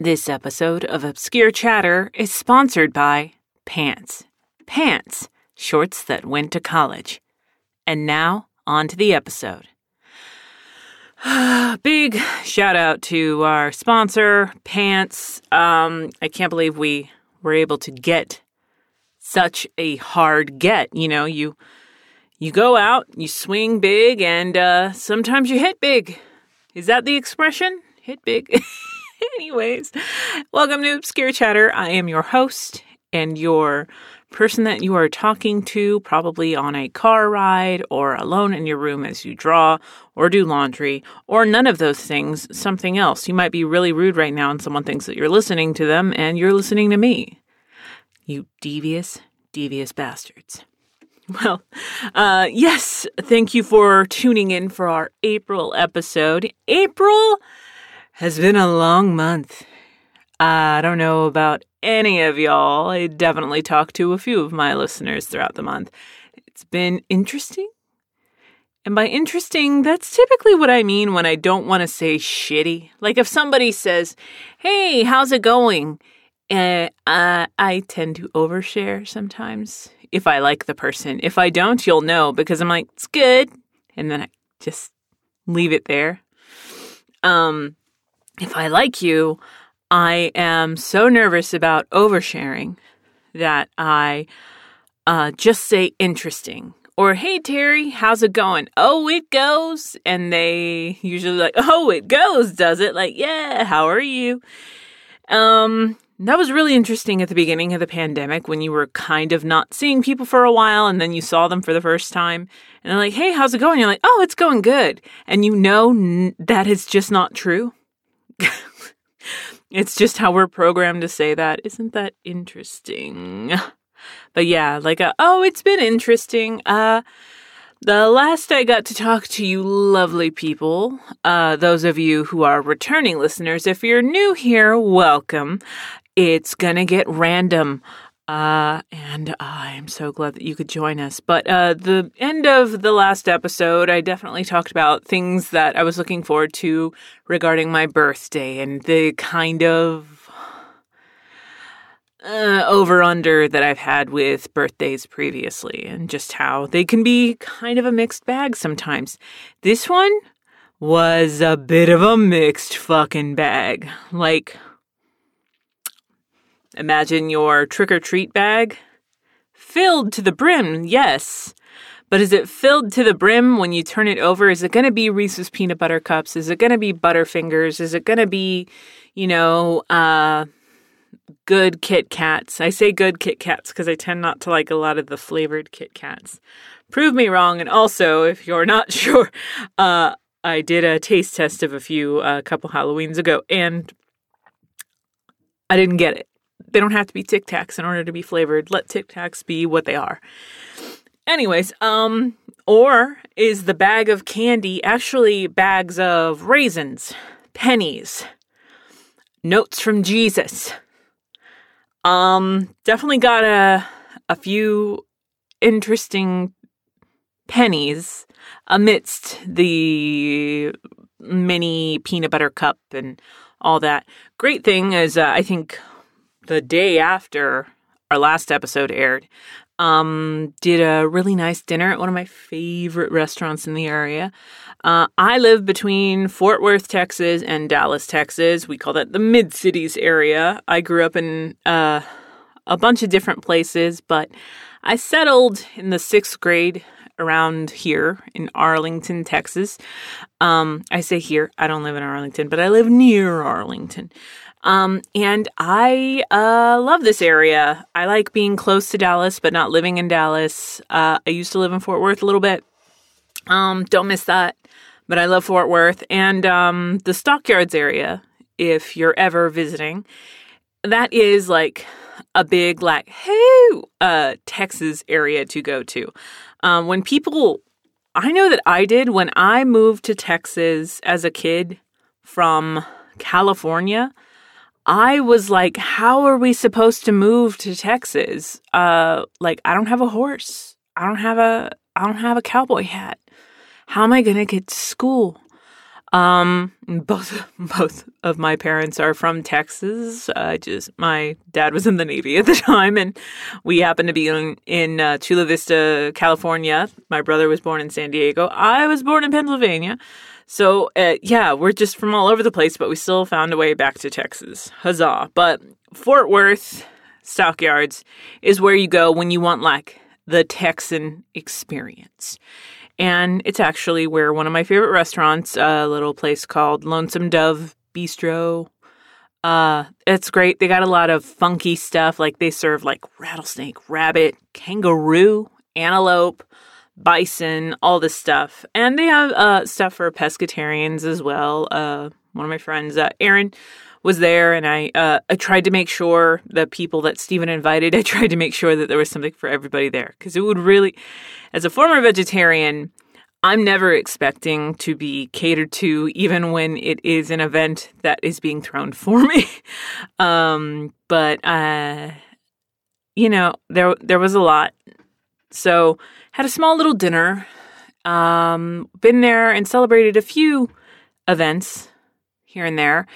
This episode of Obscure Chatter is sponsored by Pants. Pants, shorts that went to college. And now, on to the episode. Big shout out to our sponsor, Pants. Um, I can't believe we were able to get such a hard get. You know, you you go out, you swing big, and uh, sometimes you hit big. Is that the expression? Hit big. Anyways, welcome to Obscure Chatter. I am your host and your person that you are talking to, probably on a car ride or alone in your room as you draw or do laundry or none of those things, something else. You might be really rude right now and someone thinks that you're listening to them and you're listening to me. You devious, devious bastards. Well, uh, yes, thank you for tuning in for our April episode. April has been a long month. I don't know about any of y'all. I definitely talked to a few of my listeners throughout the month. It's been interesting. And by interesting, that's typically what I mean when I don't want to say shitty. Like if somebody says, Hey, how's it going? Uh, I tend to overshare sometimes if I like the person. If I don't, you'll know because I'm like, it's good. And then I just leave it there. Um, if I like you, I am so nervous about oversharing that I uh, just say interesting or hey Terri, how's it going? Oh, it goes, and they usually like, oh, it goes, does it? Like, yeah, how are you? Um, that was really interesting at the beginning of the pandemic when you were kind of not seeing people for a while and then you saw them for the first time and they're like, hey, how's it going? You're like, oh, it's going good. And you know that is just not true. it's just how we're programmed to say that. Isn't that interesting? But yeah, like, a, oh, it's been interesting. Uh, the last I got to talk to you lovely people, uh, those of you who are returning listeners, if you're new here, welcome. It's gonna get random. Uh, and I'm so glad that you could join us. But uh, the end of the last episode, I definitely talked about things that I was looking forward to regarding my birthday and the kind of uh, over under that I've had with birthdays previously, and just how they can be kind of a mixed bag sometimes. This one was a bit of a mixed fucking bag. Like, Imagine your trick or treat bag filled to the brim, yes. But is it filled to the brim when you turn it over? Is it going to be Reese's peanut butter cups? Is it going to be Butterfingers? Is it going to be, you know, uh, good Kit Kats? I say good Kit Kats because I tend not to like a lot of the flavored Kit Kats. Prove me wrong. And also, if you're not sure, uh, I did a taste test of a few a uh, couple Halloweens ago, and I didn't get it. They don't have to be Tic Tacs in order to be flavored. Let Tic Tacs be what they are. Anyways, um, or is the bag of candy actually bags of raisins, pennies, notes from Jesus? Um, definitely got a a few interesting pennies amidst the mini peanut butter cup and all that. Great thing is, uh, I think the day after our last episode aired, um, did a really nice dinner at one of my favorite restaurants in the area. Uh, I live between Fort Worth, Texas, and Dallas, Texas. We call that the Mid Cities area. I grew up in uh, a bunch of different places, but I settled in the sixth grade around here in Arlington, Texas. Um, I say here, I don't live in Arlington, but I live near Arlington. Um, and I uh, love this area. I like being close to Dallas, but not living in Dallas. Uh, I used to live in Fort Worth a little bit. Um, don't miss that. But I love Fort Worth and um, the Stockyards area. If you're ever visiting, that is like a big like hey uh, Texas area to go to. Um, when people, I know that I did when I moved to Texas as a kid from California. I was like, how are we supposed to move to Texas? Uh, like, I don't have a horse. I don't have a, I don't have a cowboy hat. How am I going to get to school? Um, both both of my parents are from Texas. I just my dad was in the Navy at the time, and we happened to be in in uh, Chula Vista, California. My brother was born in San Diego. I was born in Pennsylvania. So uh, yeah, we're just from all over the place, but we still found a way back to Texas. Huzzah! But Fort Worth Stockyards is where you go when you want like the Texan experience. And it's actually where one of my favorite restaurants, a little place called Lonesome Dove Bistro. Uh, it's great. They got a lot of funky stuff. Like they serve like rattlesnake, rabbit, kangaroo, antelope, bison, all this stuff. And they have uh, stuff for pescatarians as well. Uh, one of my friends, uh, Aaron, was there, and I uh, I tried to make sure the people that Stephen invited, I tried to make sure that there was something for everybody there because it would really, as a former vegetarian, I'm never expecting to be catered to, even when it is an event that is being thrown for me. um, but uh, you know, there there was a lot, so had a small little dinner. Um, been there and celebrated a few events here and there.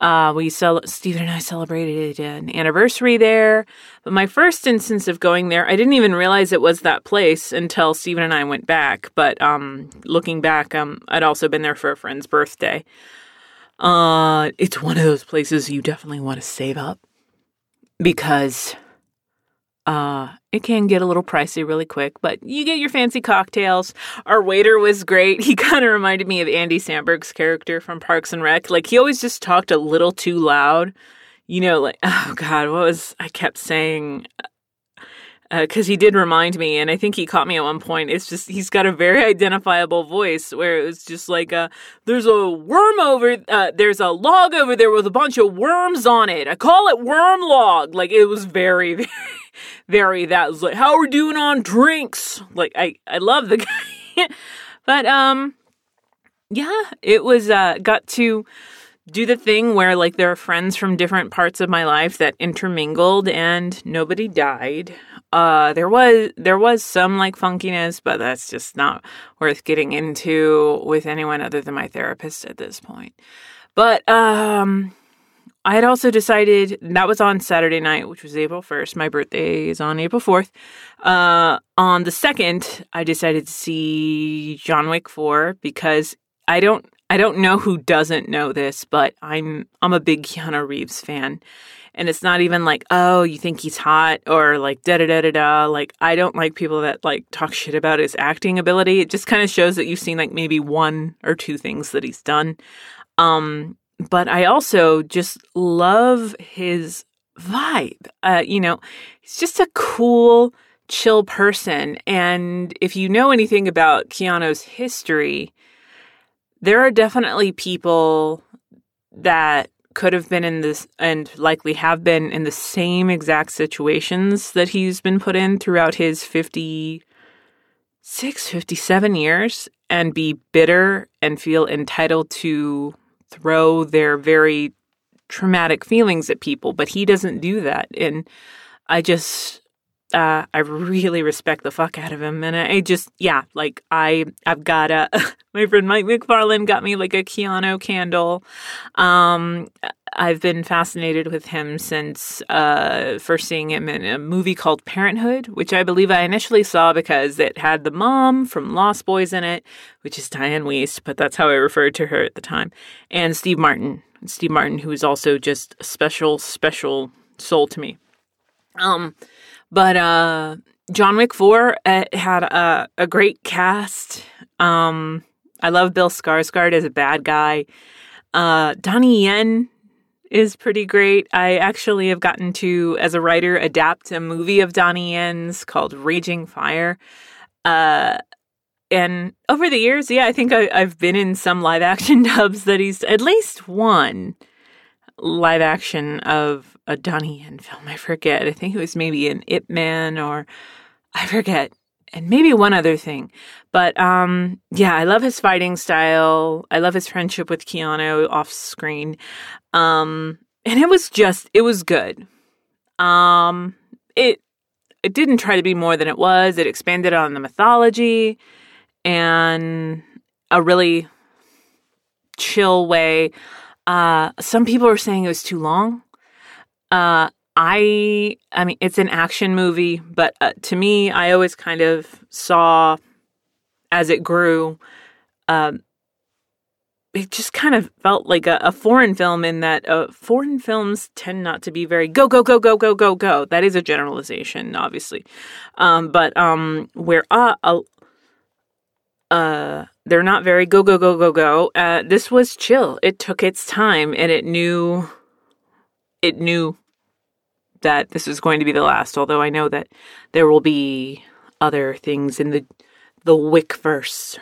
Uh, we cel- Stephen and I celebrated an anniversary there. But my first instance of going there, I didn't even realize it was that place until Stephen and I went back. But um, looking back, um, I'd also been there for a friend's birthday. Uh, it's one of those places you definitely want to save up because uh, it can get a little pricey really quick, but you get your fancy cocktails. Our waiter was great. He kind of reminded me of Andy Samberg's character from Parks and Rec. Like he always just talked a little too loud. You know, like oh god, what was I kept saying? Because uh, he did remind me, and I think he caught me at one point. It's just he's got a very identifiable voice where it was just like, uh, "There's a worm over, uh, there's a log over there with a bunch of worms on it. I call it worm log." Like it was very, very very that was like how are we're doing on drinks. Like I I love the guy. but um yeah, it was uh got to do the thing where like there are friends from different parts of my life that intermingled and nobody died. Uh there was there was some like funkiness, but that's just not worth getting into with anyone other than my therapist at this point. But um I had also decided that was on Saturday night, which was April 1st. My birthday is on April 4th. Uh, on the 2nd, I decided to see John Wick 4 because I don't I don't know who doesn't know this, but I'm I'm a big Keanu Reeves fan. And it's not even like, oh, you think he's hot or like da da da da da. Like I don't like people that like talk shit about his acting ability. It just kind of shows that you've seen like maybe one or two things that he's done. Um but I also just love his vibe. Uh, you know, he's just a cool, chill person. And if you know anything about Keanu's history, there are definitely people that could have been in this and likely have been in the same exact situations that he's been put in throughout his 56, 57 years and be bitter and feel entitled to throw their very traumatic feelings at people, but he doesn't do that. And I just uh, I really respect the fuck out of him, and I just yeah, like I I've got a my friend Mike McFarland got me like a Keanu candle. Um, I've been fascinated with him since uh, first seeing him in a movie called Parenthood, which I believe I initially saw because it had the mom from Lost Boys in it, which is Dianne Wiest, but that's how I referred to her at the time, and Steve Martin. Steve Martin, who is also just a special, special soul to me. Um, but uh, John Wick 4 uh, had a, a great cast. Um, I love Bill Skarsgård as a bad guy. Uh, Donnie Yen is pretty great. I actually have gotten to, as a writer, adapt a movie of Donnie Yen's called Raging Fire. Uh, and over the years, yeah, I think I, have been in some live action dubs that he's at least one live action of a Donnie Yen film. I forget. I think it was maybe an Ip Man or I forget. And maybe one other thing. But um yeah, I love his fighting style. I love his friendship with Keanu off screen. Um and it was just it was good. Um it it didn't try to be more than it was. It expanded on the mythology and a really chill way. Uh, some people are saying it was too long. Uh, I, I mean, it's an action movie, but uh, to me, I always kind of saw as it grew, um, it just kind of felt like a, a foreign film in that uh, foreign films tend not to be very go go go go go go go. That is a generalization, obviously, um, but um, where uh, uh, they're not very go go go go go. Uh, this was chill. It took its time, and it knew, it knew that this was going to be the last. Although I know that there will be other things in the the Wick verse.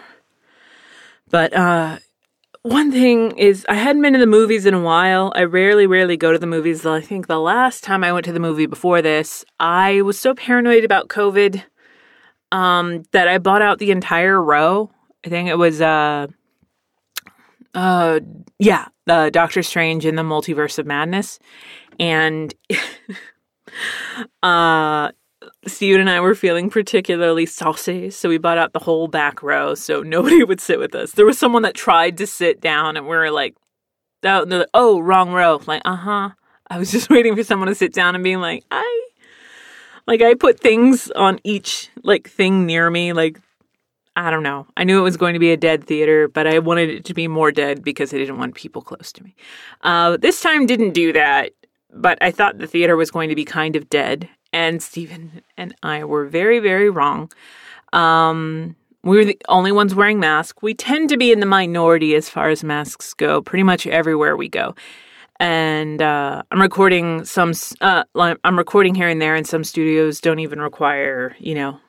But uh, one thing is, I hadn't been to the movies in a while. I rarely, rarely go to the movies. I think the last time I went to the movie before this, I was so paranoid about COVID um, that I bought out the entire row. I think it was, uh, uh, yeah, uh, Doctor Strange in the Multiverse of Madness, and uh, Steven and I were feeling particularly saucy, so we bought out the whole back row so nobody would sit with us. There was someone that tried to sit down, and we were like, "Oh, like, oh wrong row." Like, uh huh. I was just waiting for someone to sit down and being like, "I." Like I put things on each like thing near me, like I don't know. I knew it was going to be a dead theater, but I wanted it to be more dead because I didn't want people close to me. Uh, this time didn't do that, but I thought the theater was going to be kind of dead, and Stephen and I were very, very wrong. Um, we were the only ones wearing masks. We tend to be in the minority as far as masks go, pretty much everywhere we go. And uh, I'm recording some. Uh, I'm recording here and there, and some studios don't even require, you know,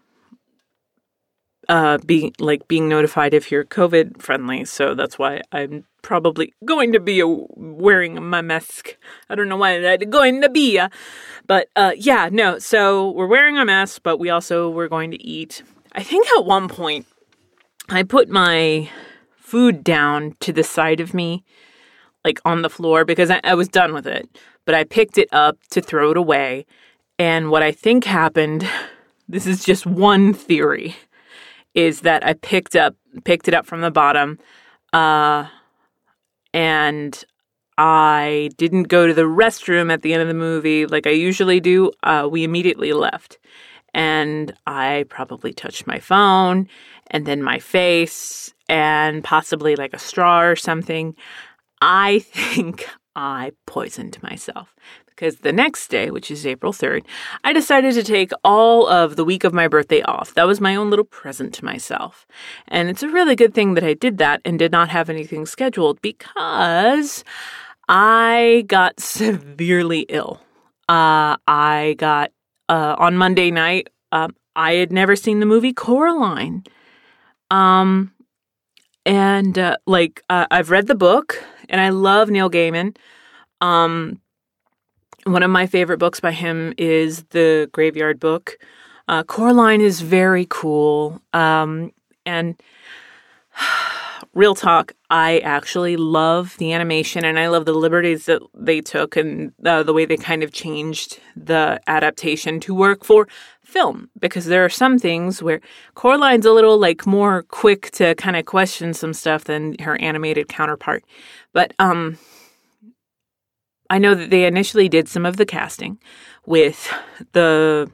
uh, being like being notified if you're COVID friendly. So that's why I'm probably going to be wearing my mask. I don't know why that going to be, a, but uh, yeah, no. So we're wearing a mask, but we also we're going to eat. I think at one point I put my food down to the side of me, like on the floor, because I, I was done with it. But I picked it up to throw it away, and what I think happened. This is just one theory, is that I picked up picked it up from the bottom. Uh, and I didn't go to the restroom at the end of the movie like I usually do. Uh, we immediately left. And I probably touched my phone and then my face and possibly like a straw or something. I think I poisoned myself because the next day, which is April 3rd, I decided to take all of the week of my birthday off. That was my own little present to myself. And it's a really good thing that I did that and did not have anything scheduled because I got severely ill. Uh, I got, uh, on Monday night, um, I had never seen the movie Coraline. Um, and, uh, like, uh, I've read the book and I love Neil Gaiman. Um, one of my favorite books by him is the Graveyard Book. Uh, Coraline is very cool. Um, and real talk, I actually love the animation and I love the liberties that they took and uh, the way they kind of changed the adaptation to work for film. Because there are some things where Coraline's a little like more quick to kind of question some stuff than her animated counterpart. But um, I know that they initially did some of the casting with the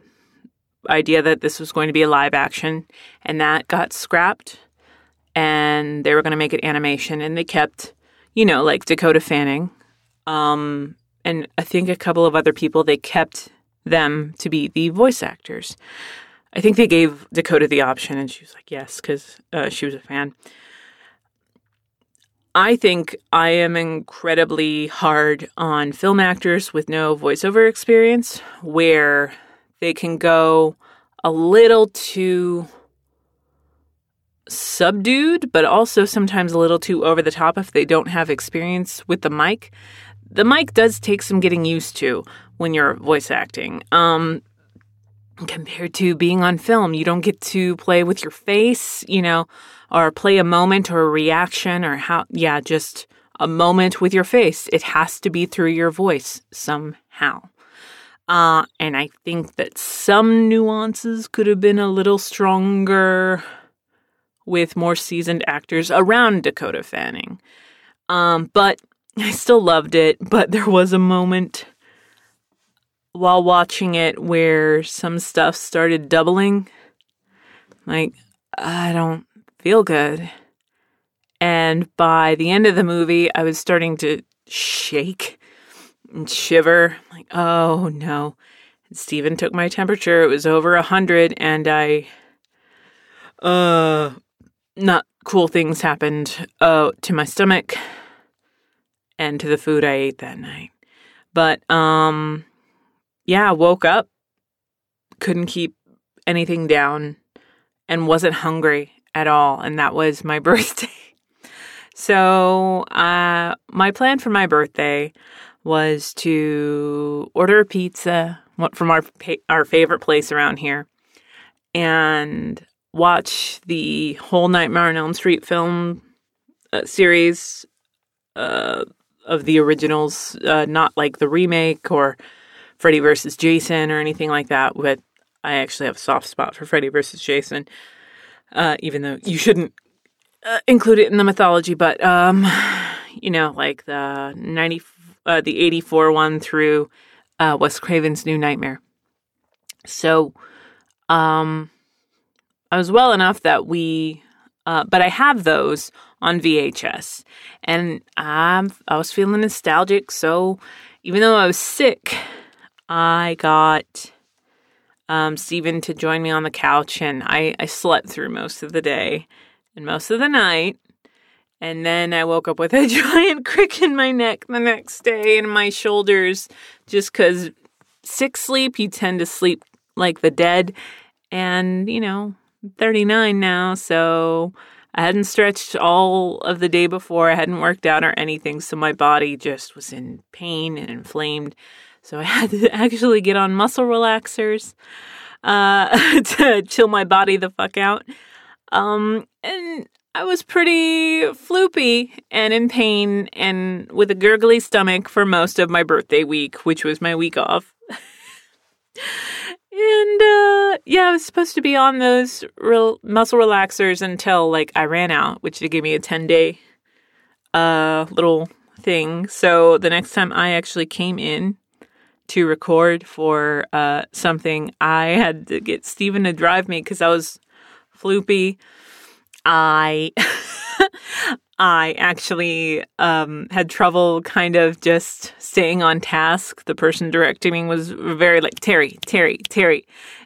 idea that this was going to be a live action, and that got scrapped. And they were going to make it animation, and they kept, you know, like Dakota Fanning, um, and I think a couple of other people. They kept them to be the voice actors. I think they gave Dakota the option, and she was like, "Yes," because uh, she was a fan. I think I am incredibly hard on film actors with no voiceover experience, where they can go a little too subdued, but also sometimes a little too over the top if they don't have experience with the mic. The mic does take some getting used to when you're voice acting. Um, compared to being on film, you don't get to play with your face, you know or play a moment or a reaction or how, yeah, just a moment with your face. It has to be through your voice somehow. Uh, and I think that some nuances could have been a little stronger with more seasoned actors around Dakota Fanning. Um, but I still loved it. But there was a moment while watching it where some stuff started doubling. Like, I don't feel good. And by the end of the movie, I was starting to shake and shiver. Like, oh no. And Steven took my temperature. It was over a hundred, and I, uh, not cool things happened uh, to my stomach and to the food I ate that night. But um yeah, woke up, couldn't keep anything down and wasn't hungry at all and that was my birthday. so, uh my plan for my birthday was to order a pizza from our our favorite place around here and watch the whole Nightmare on Elm Street film uh, series uh, of the originals, uh, not like the remake or Freddy versus Jason or anything like that. But I actually have a soft spot for Freddy versus Jason, uh, even though you shouldn't uh, include it in the mythology. But um, you know, like the ninety, uh, the eighty four one through Wes Craven's New Nightmare. So, um, I was well enough that we, uh, but I have those on VHS, and I'm I was feeling nostalgic. So even though I was sick, I got um, Steven to join me on the couch, and I I slept through most of the day and most of the night. And then I woke up with a giant crick in my neck the next day and my shoulders just because sick sleep, you tend to sleep like the dead. And, you know, 39 now, so I hadn't stretched all of the day before. I hadn't worked out or anything, so my body just was in pain and inflamed. So I had to actually get on muscle relaxers uh, to chill my body the fuck out. Um, and I was pretty floopy and in pain and with a gurgly stomach for most of my birthday week, which was my week off. And uh, yeah, I was supposed to be on those real muscle relaxers until like I ran out, which they gave me a 10 day uh, little thing. So the next time I actually came in to record for uh, something, I had to get Steven to drive me because I was floopy. I I actually um, had trouble kind of just staying on task. The person directing me was very like, Terri, Terri, Terri.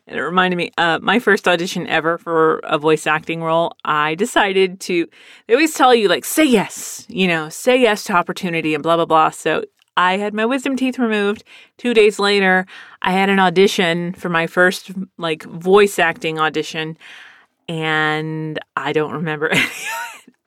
And it reminded me, uh, my first audition ever for a voice acting role, I decided to, they always tell you, like, say yes, you know, say yes to opportunity and blah, blah, blah. So I had my wisdom teeth removed. Two days later, I had an audition for my first, like, voice acting audition. And I don't remember any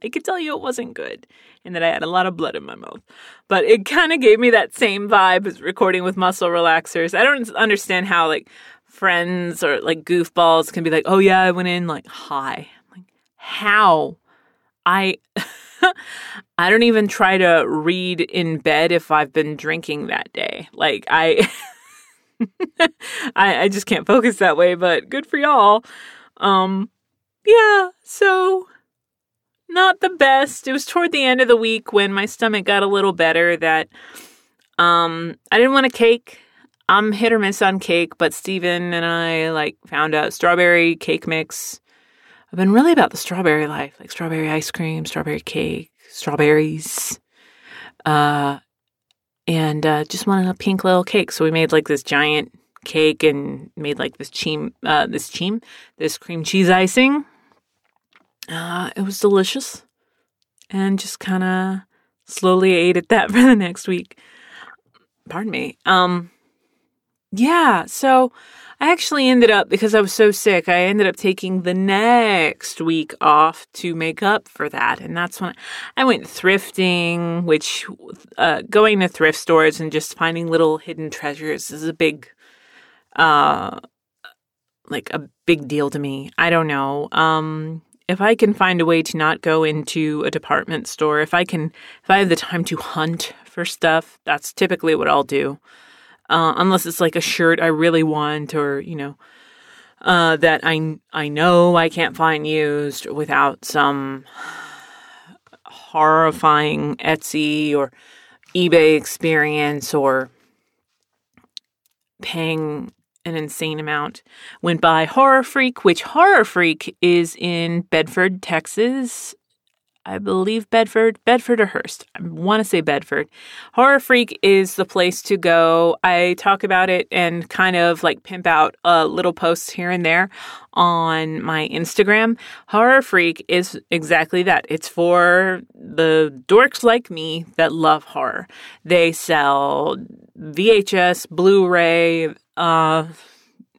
I could tell you it wasn't good and that I had a lot of blood in my mouth. But it kind of gave me that same vibe as recording with muscle relaxers. I don't understand how like friends or like goofballs can be like, "Oh yeah, I went in like high." I'm like, how? I I don't even try to read in bed if I've been drinking that day. Like I I, I just can't focus that way, but good for y'all. Um yeah, so not the best. It was toward the end of the week when my stomach got a little better that um I didn't want a cake. I'm hit or miss on cake, but Steven and I like found a strawberry cake mix. I've been really about the strawberry life, like strawberry ice cream, strawberry cake, strawberries. Uh and uh, just wanted a pink little cake. So we made like this giant cake and made like this cheam, uh, this cheam, this cream cheese icing uh, it was delicious and just kind of slowly ate at that for the next week. Pardon me. Um, yeah, so I actually ended up, because I was so sick, I ended up taking the next week off to make up for that. And that's when I went thrifting, which uh, going to thrift stores and just finding little hidden treasures is a big, uh, like a big deal to me. I don't know. Um, if I can find a way to not go into a department store, if I can, if I have the time to hunt for stuff, that's typically what I'll do. Uh, unless it's like a shirt I really want, or you know, uh, that I I know I can't find used without some horrifying Etsy or eBay experience or paying an insane amount. Went by Horror Freak, which Horror Freak is in Bedford, Texas. I believe Bedford, Bedford or Hurst. I want to say Bedford. Horror Freak is the place to go. I talk about it and kind of like pimp out uh, little posts here and there on my Instagram. Horror Freak is exactly that. It's for the dorks like me that love horror. They sell VHS, Blu-ray, uh,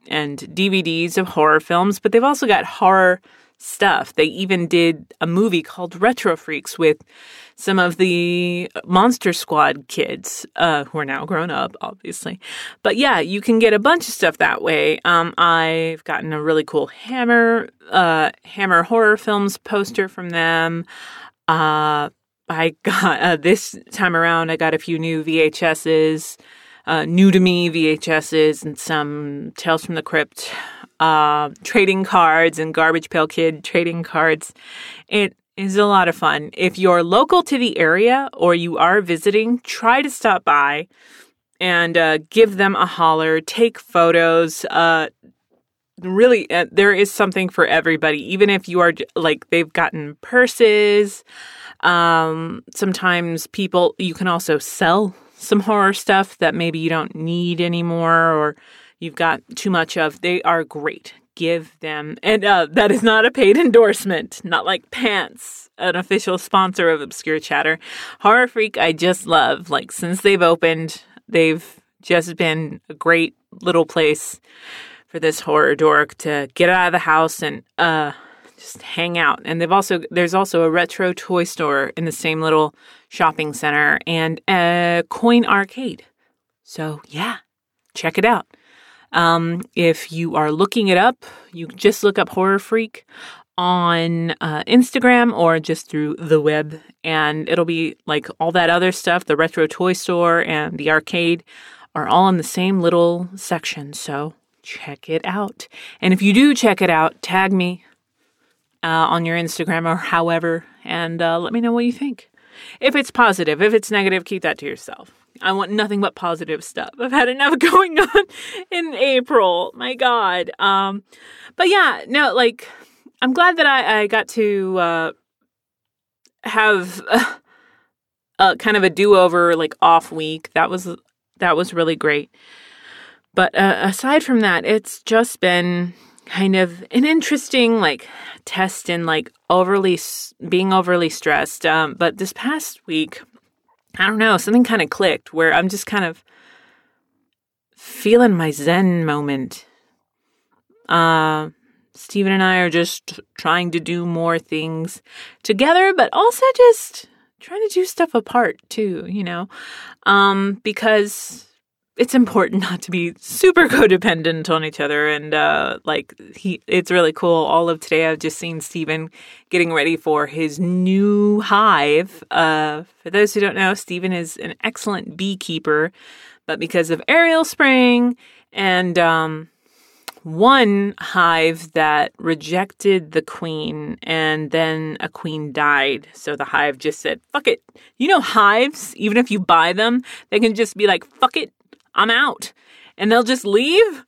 and DVDs of horror films, but they've also got horror stuff. They even did a movie called Retro Freaks with some of the Monster Squad kids, uh, who are now grown up, obviously. But yeah, you can get a bunch of stuff that way. Um, I've gotten a really cool Hammer, uh, Hammer horror films poster from them. Uh, I got uh, this time around. I got a few new VHSs, uh, new to me VHSs, and some Tales from the Crypt uh, trading cards and Garbage Pail Kid trading cards. It is a lot of fun. If you're local to the area or you are visiting, try to stop by and uh, give them a holler, take photos. Uh, really, uh, there is something for everybody, even if you are like they've gotten purses. Um, sometimes people, you can also sell some horror stuff that maybe you don't need anymore or you've got too much of. They are great. Give them, and uh, that is not a paid endorsement, not like pants, an official sponsor of Obscure Chatter. Horror Freak, I just love. Like, since they've opened, they've just been a great little place for this horror dork to get out of the house and, uh, just hang out. And they've also there's also a retro toy store in the same little shopping center and a coin arcade. So yeah, check it out. Um, if you are looking it up, you just look up Horror Freak on uh, Instagram or just through the web, and it'll be like all that other stuff the retro toy store and the arcade are all in the same little section. So check it out. And if you do check it out, tag me uh, on your Instagram or however, and uh, let me know what you think. If it's positive, if it's negative, keep that to yourself. I want nothing but positive stuff. I've had enough going on in April. My God. Um, but yeah, no, like I'm glad that I, I got to uh, have a kind of a do-over, like off week. That was that was really great. But uh, aside from that, it's just been kind of an interesting like test in like overly being overly stressed. Um, but this past week, I don't know, something kind of clicked where I'm just kind of feeling my Zen moment. Uh, Stephen and I are just trying to do more things together, but also just trying to do stuff apart too, you know? Um, because it's important not to be super codependent on each other and uh like he it's really cool all of today i've just seen stephen getting ready for his new hive uh for those who don't know stephen is an excellent beekeeper but because of aerial spring and um one hive that rejected the queen and then a queen died. So the hive just said, fuck it. You know, hives, even if you buy them, they can just be like, fuck it. I'm out. And they'll just leave?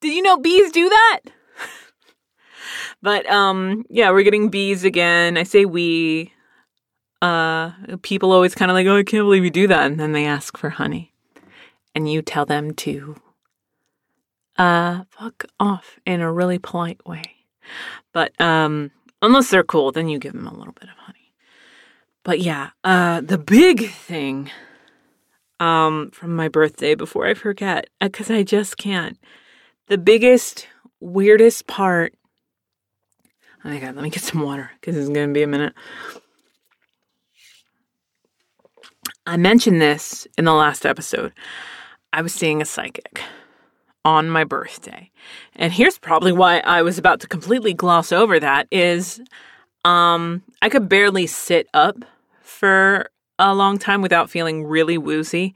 Did you know bees do that? but um yeah, we're getting bees again. I say we uh people always kind of like, "Oh, I can't believe you do that." And then they ask for honey. And you tell them to uh fuck off in a really polite way. But um unless they're cool, then you give them a little bit of honey. But yeah, uh the big thing um, from my birthday before I forget, because uh, I just can't. The biggest, weirdest part. Oh my god, let me get some water because it's going to be a minute. I mentioned this in the last episode. I was seeing a psychic on my birthday. And here's probably why I was about to completely gloss over that is um I could barely sit up for a long time without feeling really woozy.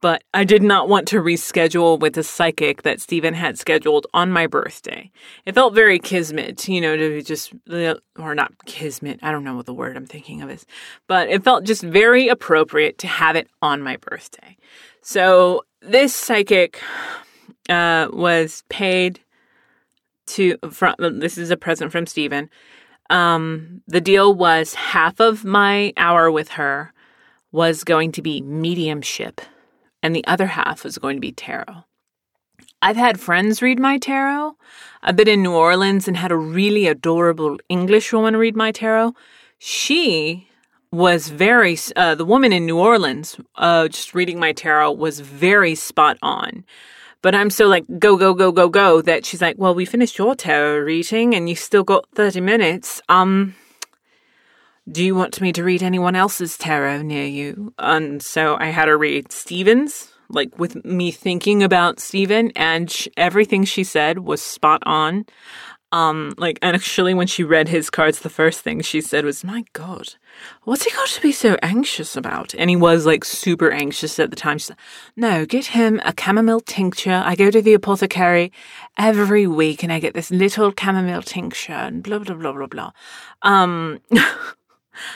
but I did not want to reschedule with a psychic that Stephen had scheduled on my birthday. It felt very kismet, you know, to just, or not kismet, I don't know what the word I'm thinking of is, but it felt just very appropriate to have it on my birthday. So this psychic uh, was paid to, from, this is a present from Stephen. Um, the deal was half of my hour with her was going to be mediumship and the other half was going to be tarot. I've had friends read my tarot. I've been in New Orleans and had a really adorable English woman read my tarot. She was very, uh, the woman in New Orleans, uh, just reading my tarot was very spot on. But I'm so like, go, go, go, go, go, that she's like, well, we finished your tarot reading and you still got 30 minutes. Um, do you want me to read anyone else's tarot near you? And so I had her read Stephen's, like with me thinking about Stephen, and sh- everything she said was spot on. Um, like and actually, when she read his cards, the first thing she said was, "My God, what's he got to be so anxious about?" And he was like super anxious at the time. "No, get him a chamomile tincture. I go to the apothecary every week, and I get this little chamomile tincture, and blah blah blah blah blah." Um.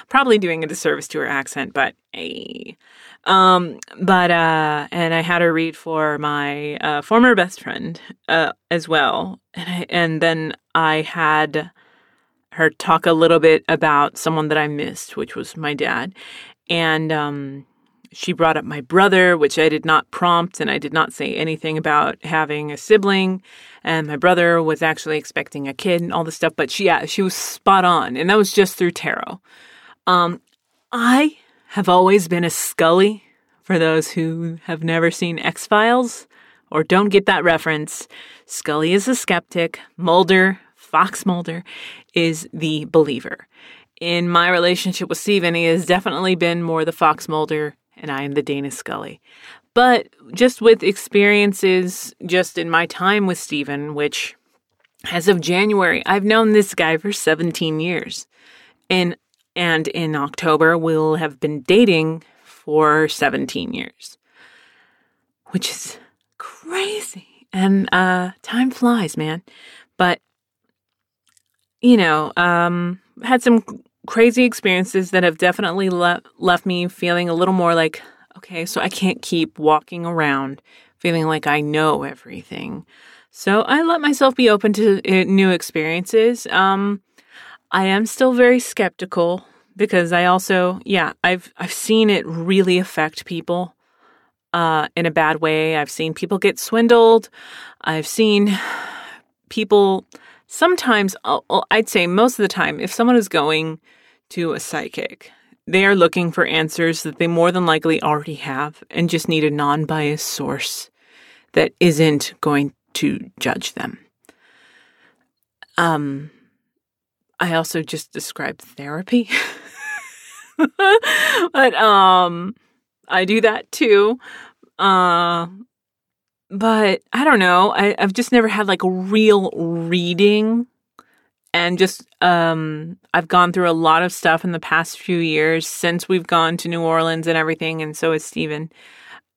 probably doing a disservice to her accent, but hey. Um, but uh, and I had her read for my uh, former best friend uh, as well, and I, and then I had her talk a little bit about someone that I missed, which was my dad, and um, she brought up my brother, which I did not prompt, and I did not say anything about having a sibling. And my brother was actually expecting a kid and all this stuff, but she yeah, she was spot on, and that was just through tarot. Um, I have always been a Scully for those who have never seen X Files or don't get that reference. Scully is a skeptic, Mulder, Fox Mulder, is the believer. In my relationship with Stephen, he has definitely been more the Fox Mulder, and I am the Dana Scully. But just with experiences, just in my time with Stephen, which as of January, I've known this guy for 17 years. And and in October, we'll have been dating for 17 years, which is crazy. And uh, time flies, man. But, you know, um, had some crazy experiences that have definitely le- left me feeling a little more like, okay, so I can't keep walking around feeling like I know everything. So I let myself be open to uh, new experiences. Um, I am still very skeptical because I also, yeah, I've I've seen it really affect people uh, in a bad way. I've seen people get swindled. I've seen people sometimes. I'd say most of the time, if someone is going to a psychic, they are looking for answers that they more than likely already have, and just need a non-biased source that isn't going to judge them. Um I also just described therapy. but um I do that too. Uh but I don't know. I, I've just never had like a real reading and just um I've gone through a lot of stuff in the past few years since we've gone to New Orleans and everything and so has Stephen.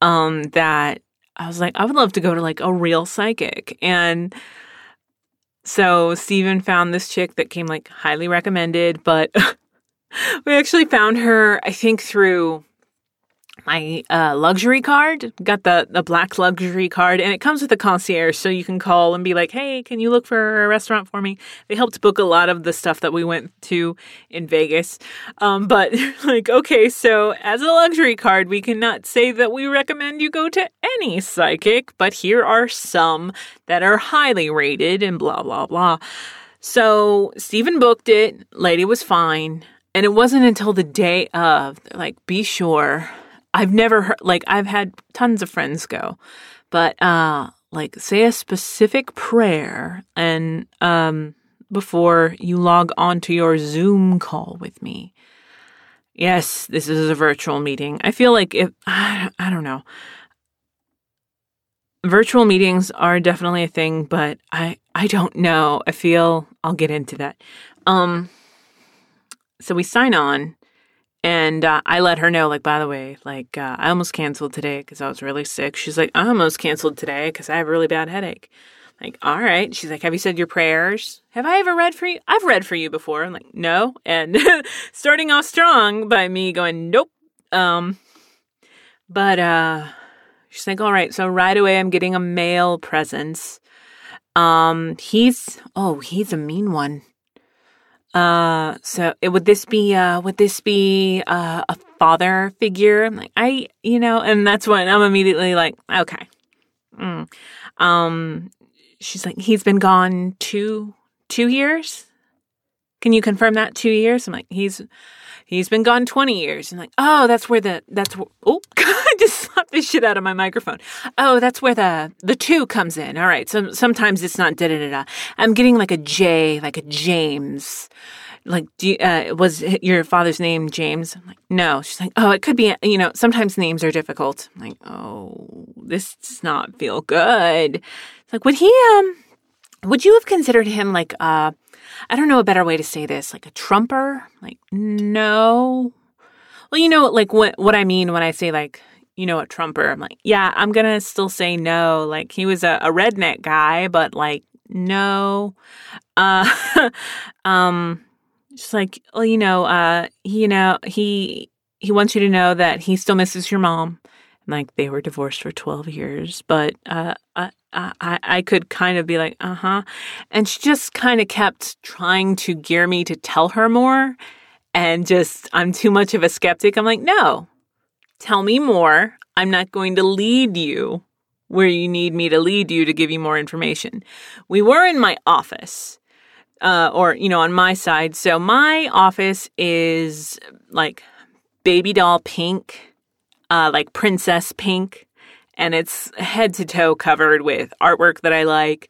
Um that I was like, I would love to go to like a real psychic. And so Stephen found this chick that came like highly recommended, but we actually found her, I think, through my uh, luxury card. Got the the black luxury card, and it comes with a concierge, so you can call and be like, "Hey, can you look for a restaurant for me?" They helped book a lot of the stuff that we went to in Vegas. Um, but like, okay, so as a luxury card, we cannot say that we recommend you go to any psychic, but here are some that are highly rated and blah blah blah. So Stephen booked it. Lady was fine. And it wasn't until the day of, like, be sure. I've never heard, like, I've had tons of friends go, but, uh, like, say a specific prayer and, um, before you log on to your Zoom call with me. Yes, this is a virtual meeting. I feel like if, I, I don't know. Virtual meetings are definitely a thing, but I, I don't know. I feel I'll get into that. Um, so we sign on, And uh, I let her know, like, by the way, like, uh, I almost canceled today because I was really sick. She's like, I almost canceled today because I have a really bad headache. Like, all right. She's like, have you said your prayers? Have I ever read for you? I've read for you before. I'm like, no. And starting off strong by me going, nope. Um, but uh, she's like, all right. So right away, I'm getting a male presence. Um, he's oh, he's a mean one. Uh, so it, would this be uh, would this be uh, a father figure? I'm like, I, you know, and that's when I'm immediately like, okay. Mm. Um, she's like, he's been gone two two years. Can you confirm that two years? I'm like, he's he's been gone 20 years. And like, oh, that's where the, that's, oh, I just slapped this shit out of my microphone. Oh, that's where the, the two comes in. All right. So sometimes it's not da da da da. I'm getting like a J, like a James. Like, do you, uh, was your father's name James? I'm like, no. She's like, oh, it could be, you know, sometimes names are difficult. I'm like, oh, this does not feel good. It's like, would he, um, would you have considered him like, uh, I don't know a better way to say this, like a trumper? Like, no. Well, you know, like what, what I mean when I say like, you know, a trumper, I'm like, yeah, I'm going to still say no. Like he was a, a redneck guy, but like, no. Uh, um, just like, well, you know, uh, you know, he, he wants you to know that he still misses your mom. Like they were divorced for 12 years, but, uh, uh I, I could kind of be like, uh huh. And she just kind of kept trying to gear me to tell her more. And just, I'm too much of a skeptic. I'm like, no, tell me more. I'm not going to lead you where you need me to lead you to give you more information. We were in my office, uh, or, you know, on my side. So my office is like baby doll pink, uh, like princess pink and it's head to toe covered with artwork that I like,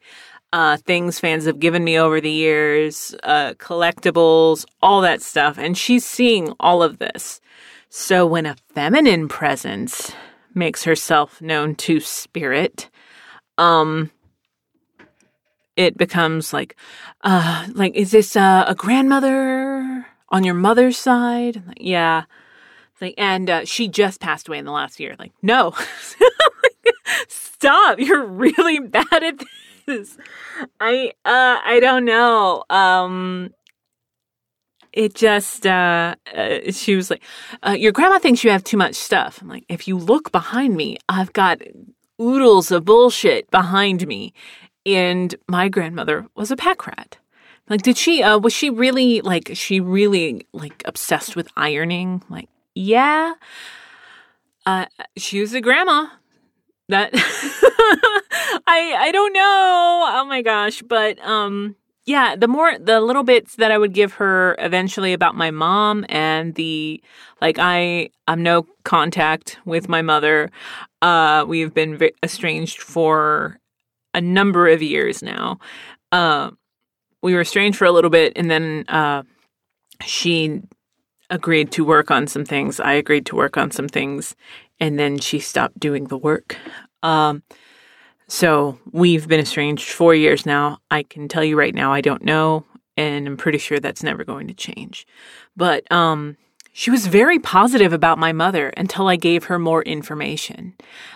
uh, things fans have given me over the years, uh, collectibles, all that stuff. And she's seeing all of this. So when a feminine presence makes herself known to spirit, um, it becomes like, uh, like, is this uh, a grandmother on your mother's side? Like, yeah. Like, and uh, she just passed away in the last year. Like, no, stop. You're really bad at this. I uh I don't know. Um it just uh, uh she was like uh, your grandma thinks you have too much stuff. I'm like if you look behind me, I've got oodles of bullshit behind me. And my grandmother was a pack rat. Like did she uh was she really like she really like obsessed with ironing? Like yeah. Uh she was a grandma that I I don't know. Oh my gosh, but um yeah, the more the little bits that I would give her eventually about my mom and the like I I'm no contact with my mother. Uh we've been estranged for a number of years now. Uh we were estranged for a little bit and then uh she agreed to work on some things. I agreed to work on some things and then she stopped doing the work. Um, so we've been estranged four years now. I can tell you right now, I don't know, and I'm pretty sure that's never going to change. But um, she was very positive about my mother until I gave her more information.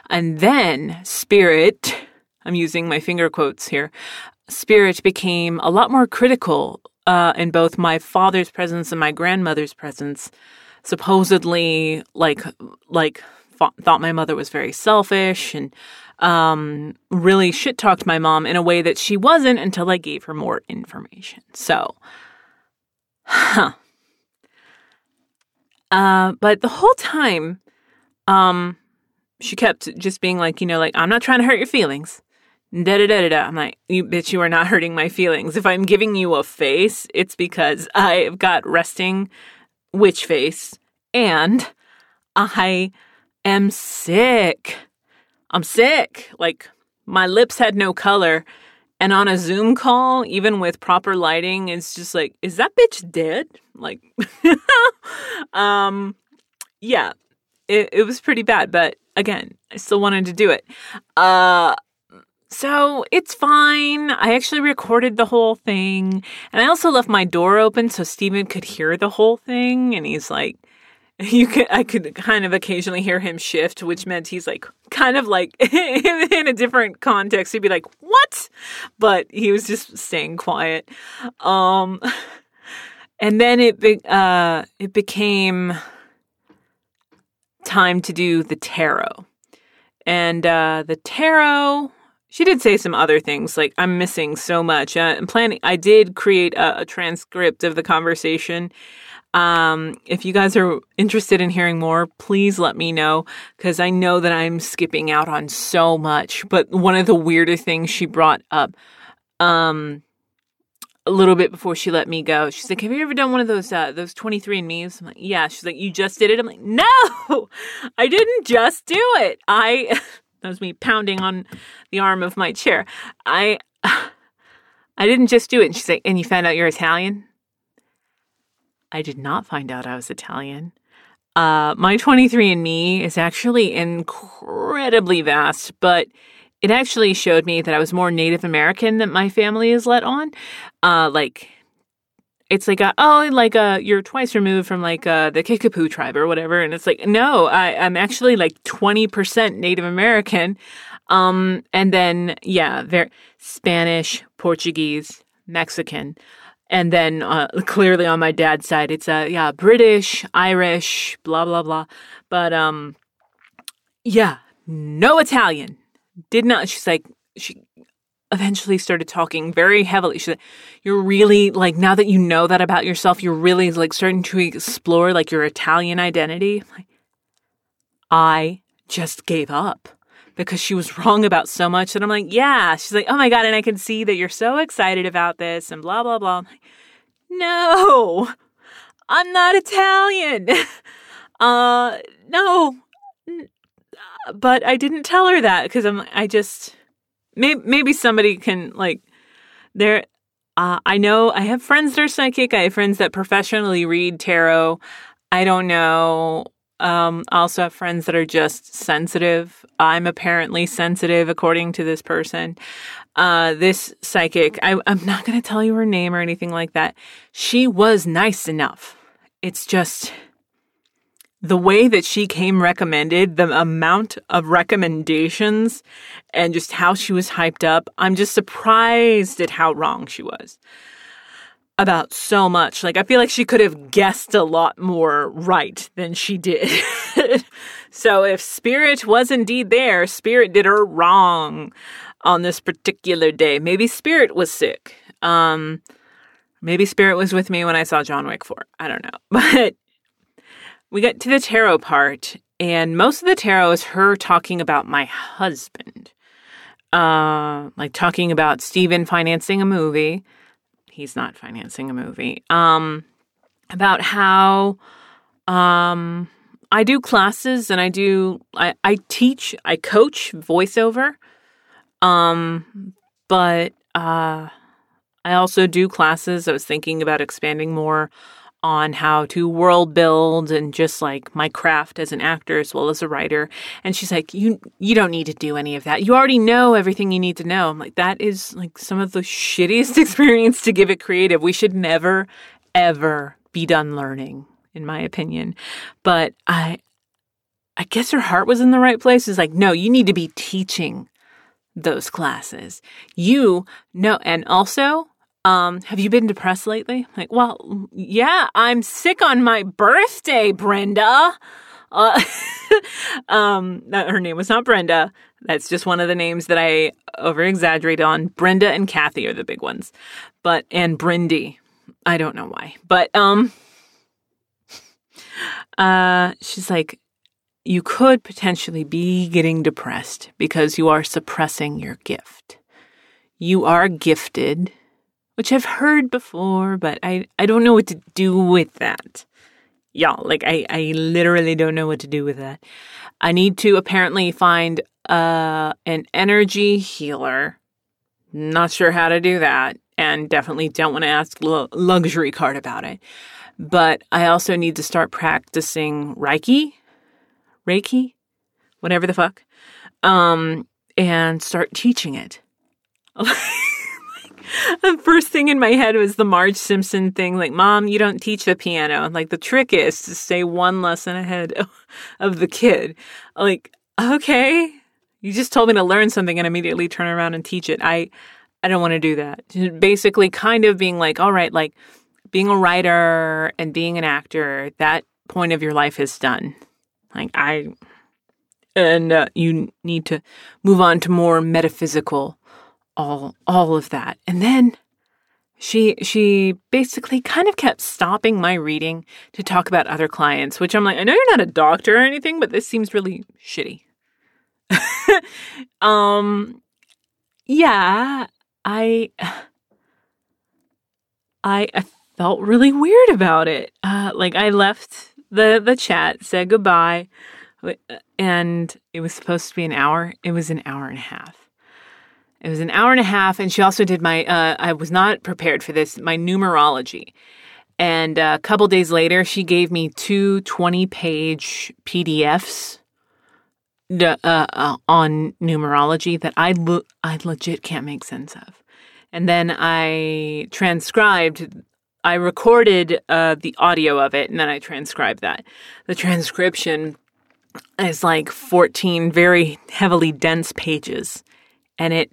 And then Spirit, I'm using my finger quotes here, Spirit became a lot more critical uh, in both my father's presence and my grandmother's presence. Supposedly, like, like thought my mother was very selfish and um, really shit talked my mom in a way that she wasn't until I gave her more information. So, huh. Uh, but the whole time, um, she kept just being like, you know, like, I'm not trying to hurt your feelings. Da da da da da. I'm like, you bitch, you are not hurting my feelings. If I'm giving you a face, it's because I've got resting witch face and I am sick. I'm sick. Like, my lips had no color. And on a Zoom call, even with proper lighting, it's just like, is that bitch dead? Like, um, yeah, it, it was pretty bad. But again, I still wanted to do it. Uh, so it's fine. I actually recorded the whole thing. And I also left my door open so Steven could hear the whole thing. And he's like, you could I could kind of occasionally hear him shift, which meant he's like kind of like in a different context. He'd be like, "What?" But he was just staying quiet. Um, and then it be, uh, it became time to do the tarot, and uh, the tarot. She did say some other things like I'm missing so much. Uh, I'm planning. I did create a, a transcript of the conversation um, if you guys are interested in hearing more, please let me know because I know that I'm skipping out on so much. But one of the weirder things she brought up, um, a little bit before she let me go, she's like, "Have you ever done one of those uh, those 23 and Me's?" I'm like, "Yeah." She's like, "You just did it?" I'm like, "No, I didn't just do it. I that was me pounding on the arm of my chair. I I didn't just do it." And she's like, "And you found out you're Italian?" I did not find out I was Italian. Uh, my 23andMe is actually incredibly vast, but it actually showed me that I was more Native American than my family is let on. Uh, like, it's like, a, oh, like a, uh, you're twice removed from like uh, the Kickapoo tribe or whatever. And it's like, no, I, I'm actually like 20% Native American. Um, and then, yeah, very Spanish, Portuguese, Mexican. And then uh, clearly on my dad's side, it's a uh, yeah British, Irish, blah blah blah. But um, yeah, no Italian. Did not. She's like she eventually started talking very heavily. She's like, "You're really like now that you know that about yourself, you're really like starting to explore like your Italian identity." Like, I just gave up because she was wrong about so much And I'm like, yeah. She's like, oh my God. And I can see that you're so excited about this and blah, blah, blah. I'm like, no, I'm not Italian. uh, no. But I didn't tell her that because I'm, I just, maybe, maybe somebody can like, there, uh, I know I have friends that are psychic. I have friends that professionally read tarot. I don't know um, I also have friends that are just sensitive. I'm apparently sensitive, according to this person. Uh, this psychic, I, I'm not going to tell you her name or anything like that. She was nice enough. It's just the way that she came recommended, the amount of recommendations, and just how she was hyped up. I'm just surprised at how wrong she was about so much. Like, I feel like she could have guessed a lot more right than she did. so, if Spirit was indeed there, Spirit did her wrong on this particular day. Maybe Spirit was sick. Um, maybe Spirit was with me when I saw John Wick 4. I don't know. But we get to the tarot part, and most of the tarot is her talking about my husband. Uh, like talking about Steven financing a movie he's not financing a movie. Um, about how um, I do classes and I do I, I teach I coach voiceover. Um, but uh, I also do classes. I was thinking about expanding more on how to world build and just like my craft as an actor as well as a writer. And she's like, "You you don't need to do any of that. You already know everything you need to know." I'm like, "That is like some of the shittiest experience to give it creative. We should never ever be done learning." In my opinion, but I I guess her heart was in the right place. Is like, no, you need to be teaching those classes. You know, and also um, have you been depressed lately? Like, well, yeah, I'm sick on my birthday, Brenda. Uh, um, her name was not Brenda. That's just one of the names that I over exaggerate on. Brenda and Kathy are the big ones, but and Brindy. I don't know why, but um, uh, she's like, you could potentially be getting depressed because you are suppressing your gift. You are gifted which I've heard before, but I, I don't know what to do with that. Y'all, like I, I literally don't know what to do with that. I need to apparently find uh an energy healer. Not sure how to do that, and definitely don't want to ask l- luxury card about it. But I also need to start practicing Reiki, Reiki, whatever the fuck, um, and start teaching it. the first thing in my head was the Marge Simpson thing, like, Mom, you don't teach the piano. Like, the trick is to stay one lesson ahead of the kid. Like, okay, you just told me to learn something and immediately turn around and teach it. I, I don't want to do that. Basically, kind of being like, all right, like being a writer and being an actor, that point of your life is done. Like, I, and uh, you need to move on to more metaphysical all all of that. And then she she basically kind of kept stopping my reading to talk about other clients, which I'm like, I know you're not a doctor or anything, but this seems really shitty. um yeah, I I felt really weird about it. Uh like I left the the chat, said goodbye, and it was supposed to be an hour. It was an hour and a half. It was an hour and a half, and she also did my. Uh, I was not prepared for this. My numerology, and uh, a couple days later, she gave me two 20-page PDFs uh, uh, on numerology that I lo- I legit can't make sense of, and then I transcribed. I recorded uh, the audio of it, and then I transcribed that. The transcription is like 14 very heavily dense pages and it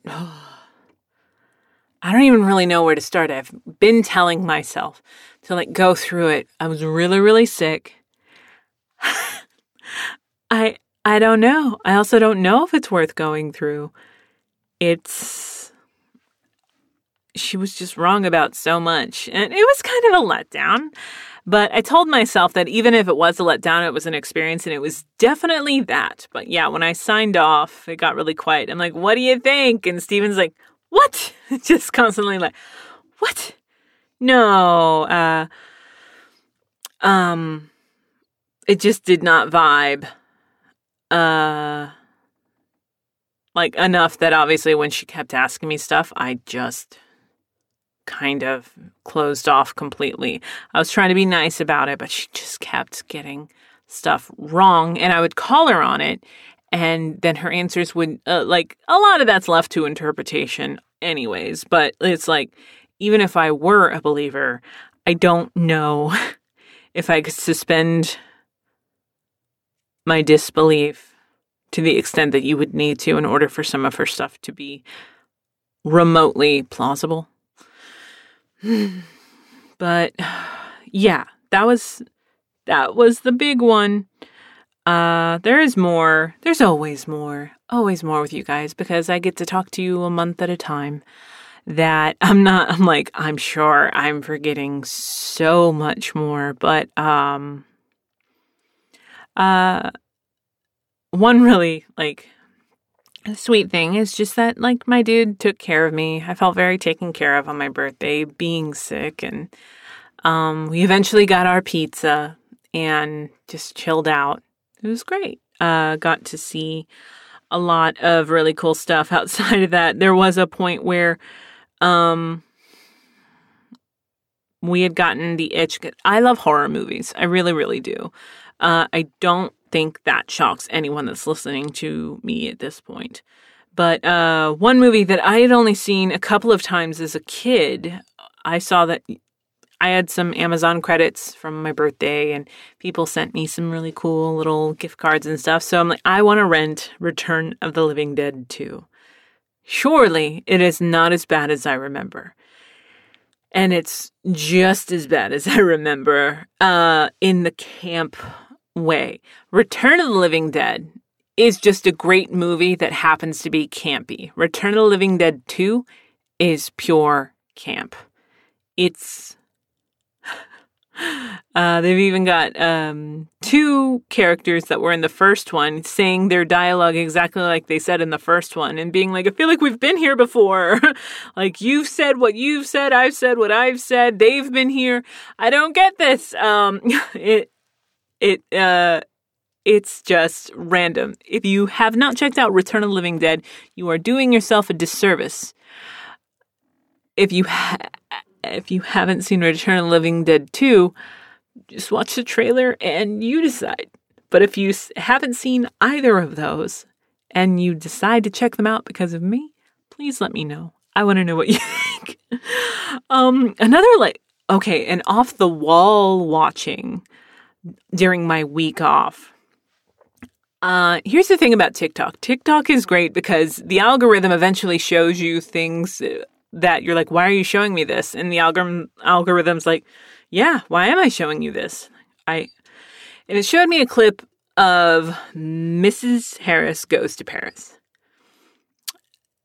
I don't even really know where to start. I've been telling myself to like go through it. I was really really sick. I I don't know. I also don't know if it's worth going through. It's she was just wrong about so much and it was kind of a letdown. But I told myself that even if it was a letdown, it was an experience and it was definitely that. But yeah, when I signed off, it got really quiet. I'm like, what do you think? And Steven's like, what? Just constantly like, what? No, uh, um, it just did not vibe. Uh, like enough that obviously when she kept asking me stuff, I just kind of closed off completely. I was trying to be nice about it, but she just kept getting stuff wrong. And I would call her on it. And then her answers would, uh, like, a lot of that's left to interpretation, anyways. But it's like, even if I were a believer, I don't know if I could suspend my disbelief to the extent that you would need to in order for some of her stuff to be remotely plausible. but yeah, that was that was the big one. Uh, there is more. There's always more. Always more with you guys because I get to talk to you a month at a time. That I'm not I'm like I'm sure I'm forgetting so much more, but um uh one really like sweet thing is just that like my dude took care of me. I felt very taken care of on my birthday, being sick, and um, we eventually got our pizza and just chilled out. It was great. Uh, got to see a lot of really cool stuff outside of that. There was a point where um, we had gotten the itch. I love horror movies. I really, really do. Uh, I don't think that shocks anyone that's listening to me at this point. But uh, one movie that I had only seen a couple of times as a kid, I saw that I had some Amazon credits from my birthday, and people sent me some really cool little gift cards and stuff. So I'm like, I want to rent Return of the Living Dead 2. Surely it is not as bad as I remember. And it's just as bad as I remember uh, in the camp way. Return of the Living Dead is just a great movie that happens to be campy. Return of the Living Dead 2 is pure camp. It's. Uh, they've even got um, two characters that were in the first one saying their dialogue exactly like they said in the first one and being like, I feel like we've been here before. like, you've said what you've said, I've said what I've said, they've been here. I don't get this. Um, it, it uh it's just random. If you have not checked out Return of the Living Dead, you are doing yourself a disservice. If you ha- if you haven't seen Return of the Living Dead 2, just watch the trailer and you decide. But if you haven't seen either of those and you decide to check them out because of me, please let me know. I want to know what you think. um, another like okay, and off the wall watching during my week off. Uh, here's the thing about TikTok. TikTok is great because the algorithm eventually shows you things uh, that you're like, why are you showing me this? And the algorithm algorithm's like, yeah, why am I showing you this? I and it showed me a clip of Mrs. Harris Goes to Paris,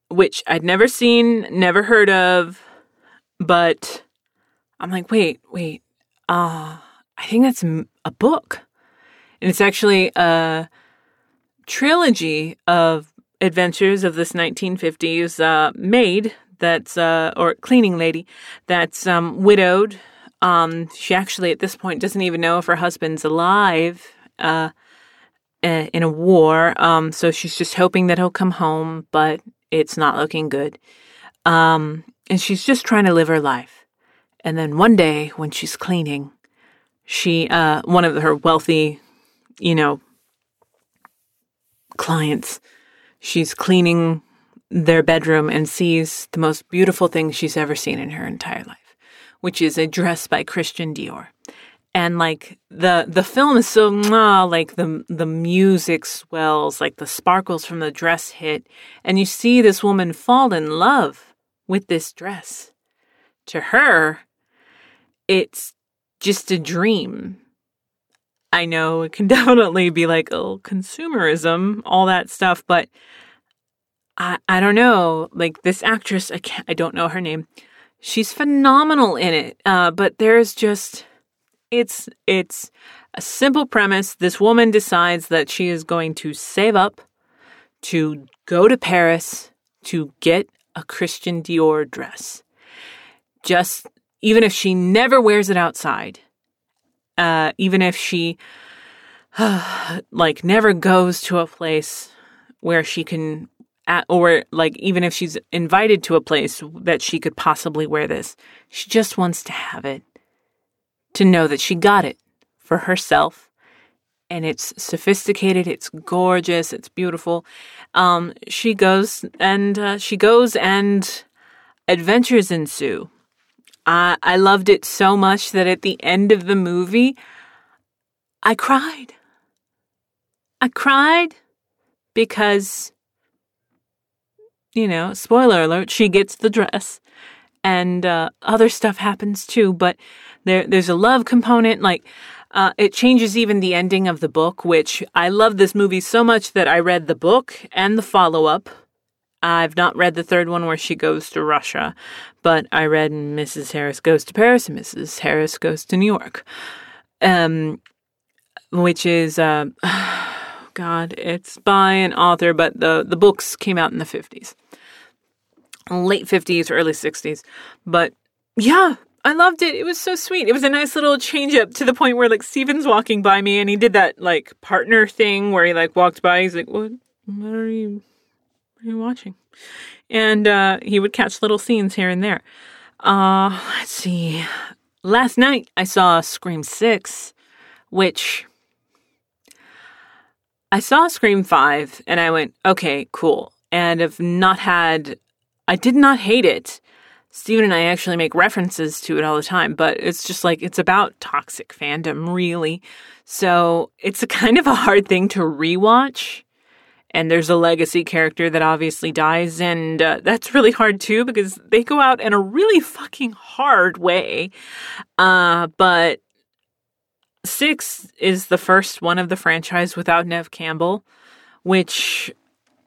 which I'd never seen, never heard of, but I'm like, wait, wait, uh, I think that's a book. And it's actually a trilogy of adventures of this 1950s uh, maid that's, uh, or cleaning lady that's um, widowed. Um, she actually, at this point, doesn't even know if her husband's alive. Uh, uh, in a war. Um, so she's just hoping that he'll come home, but it's not looking good. Um, and she's just trying to live her life. And then one day when she's cleaning, she, uh, one of her wealthy, you know, clients, she's cleaning their bedroom and sees the most beautiful thing she's ever seen in her entire life, which is a dress by Christian Dior. And like the the film is so mwah, like the the music swells like the sparkles from the dress hit and you see this woman fall in love with this dress. To her it's just a dream i know it can definitely be like oh consumerism all that stuff but i i don't know like this actress i can't i don't know her name she's phenomenal in it uh, but there's just it's it's a simple premise. This woman decides that she is going to save up to go to Paris to get a Christian Dior dress. Just even if she never wears it outside, uh, even if she like never goes to a place where she can at, or like even if she's invited to a place that she could possibly wear this, she just wants to have it to know that she got it for herself. And it's sophisticated, it's gorgeous, it's beautiful. Um, she goes and uh, she goes and adventures ensue. I, I loved it so much that at the end of the movie, I cried. I cried because, you know, spoiler alert, she gets the dress and uh, other stuff happens too. But there, there's a love component. Like, uh, it changes even the ending of the book, which I love this movie so much that I read the book and the follow up. I've not read the third one where she goes to Russia, but I read Mrs. Harris Goes to Paris and Mrs. Harris Goes to New York. Um, which is, uh, God, it's by an author, but the, the books came out in the 50s, late 50s, early 60s. But yeah, I loved it. It was so sweet. It was a nice little change up to the point where like Steven's walking by me and he did that like partner thing where he like walked by. He's like, "What? What are you? Are you watching?" And uh, he would catch little scenes here and there. Uh, let's see. Last night I saw Scream Six, which I saw Scream Five, and I went, "Okay, cool." And have not had. I did not hate it Steven and I actually make references to it all the time, but it's just like it's about toxic fandom, really. So it's a kind of a hard thing to rewatch. And there's a legacy character that obviously dies, and uh, that's really hard too because they go out in a really fucking hard way. Uh, but six is the first one of the franchise without Nev Campbell, which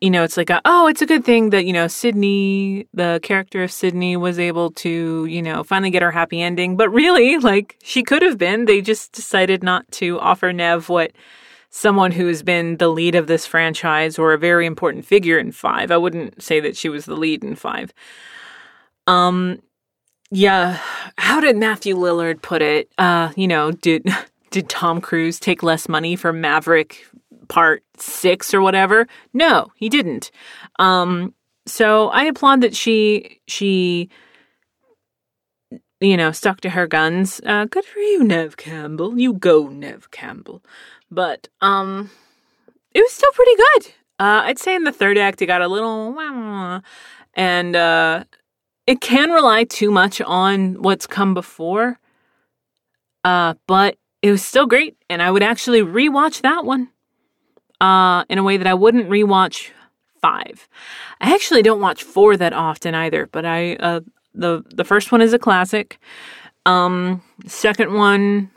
you know, it's like, a, oh, it's a good thing that, you know, Sidney, the character of Sidney was able to, you know, finally get her happy ending. But really, like, she could have been. They just decided not to offer Nev what someone who has been the lead of this franchise or a very important figure in five. I wouldn't say that she was the lead in five. Um, yeah. How did Matthew Lillard put it? Uh, you know, did did Tom Cruise take less money for Maverick part six or whatever. No, he didn't. Um, so I applaud that she she you know stuck to her guns. Uh, good for you, Nev Campbell. You go, Nev Campbell. But um, it was still pretty good. Uh, I'd say in the third act it got a little and uh, it can rely too much on what's come before. Uh, but it was still great, and I would actually rewatch that one. Uh, in a way that I wouldn't rewatch five. I actually don't watch four that often either, but I uh, the the first one is a classic. Um, second one,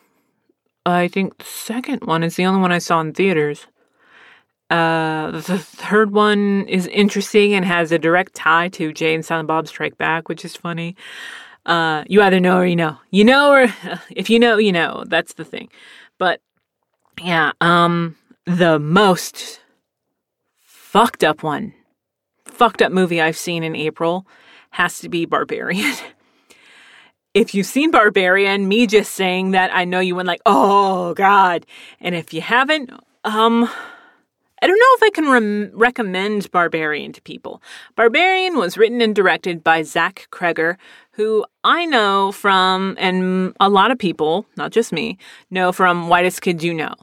I think the second one is the only one I saw in theaters. Uh, the third one is interesting and has a direct tie to Jay and Silent Bob Strike Back, which is funny. Uh, you either know or you know. You know, or if you know, you know. That's the thing. But yeah, um, the most fucked up one, fucked up movie I've seen in April has to be Barbarian. if you've seen Barbarian, me just saying that, I know you went like, oh God. And if you haven't, um, I don't know if I can re- recommend Barbarian to people. Barbarian was written and directed by Zach Cregger, who I know from, and a lot of people, not just me, know from Whitest Kids You Know,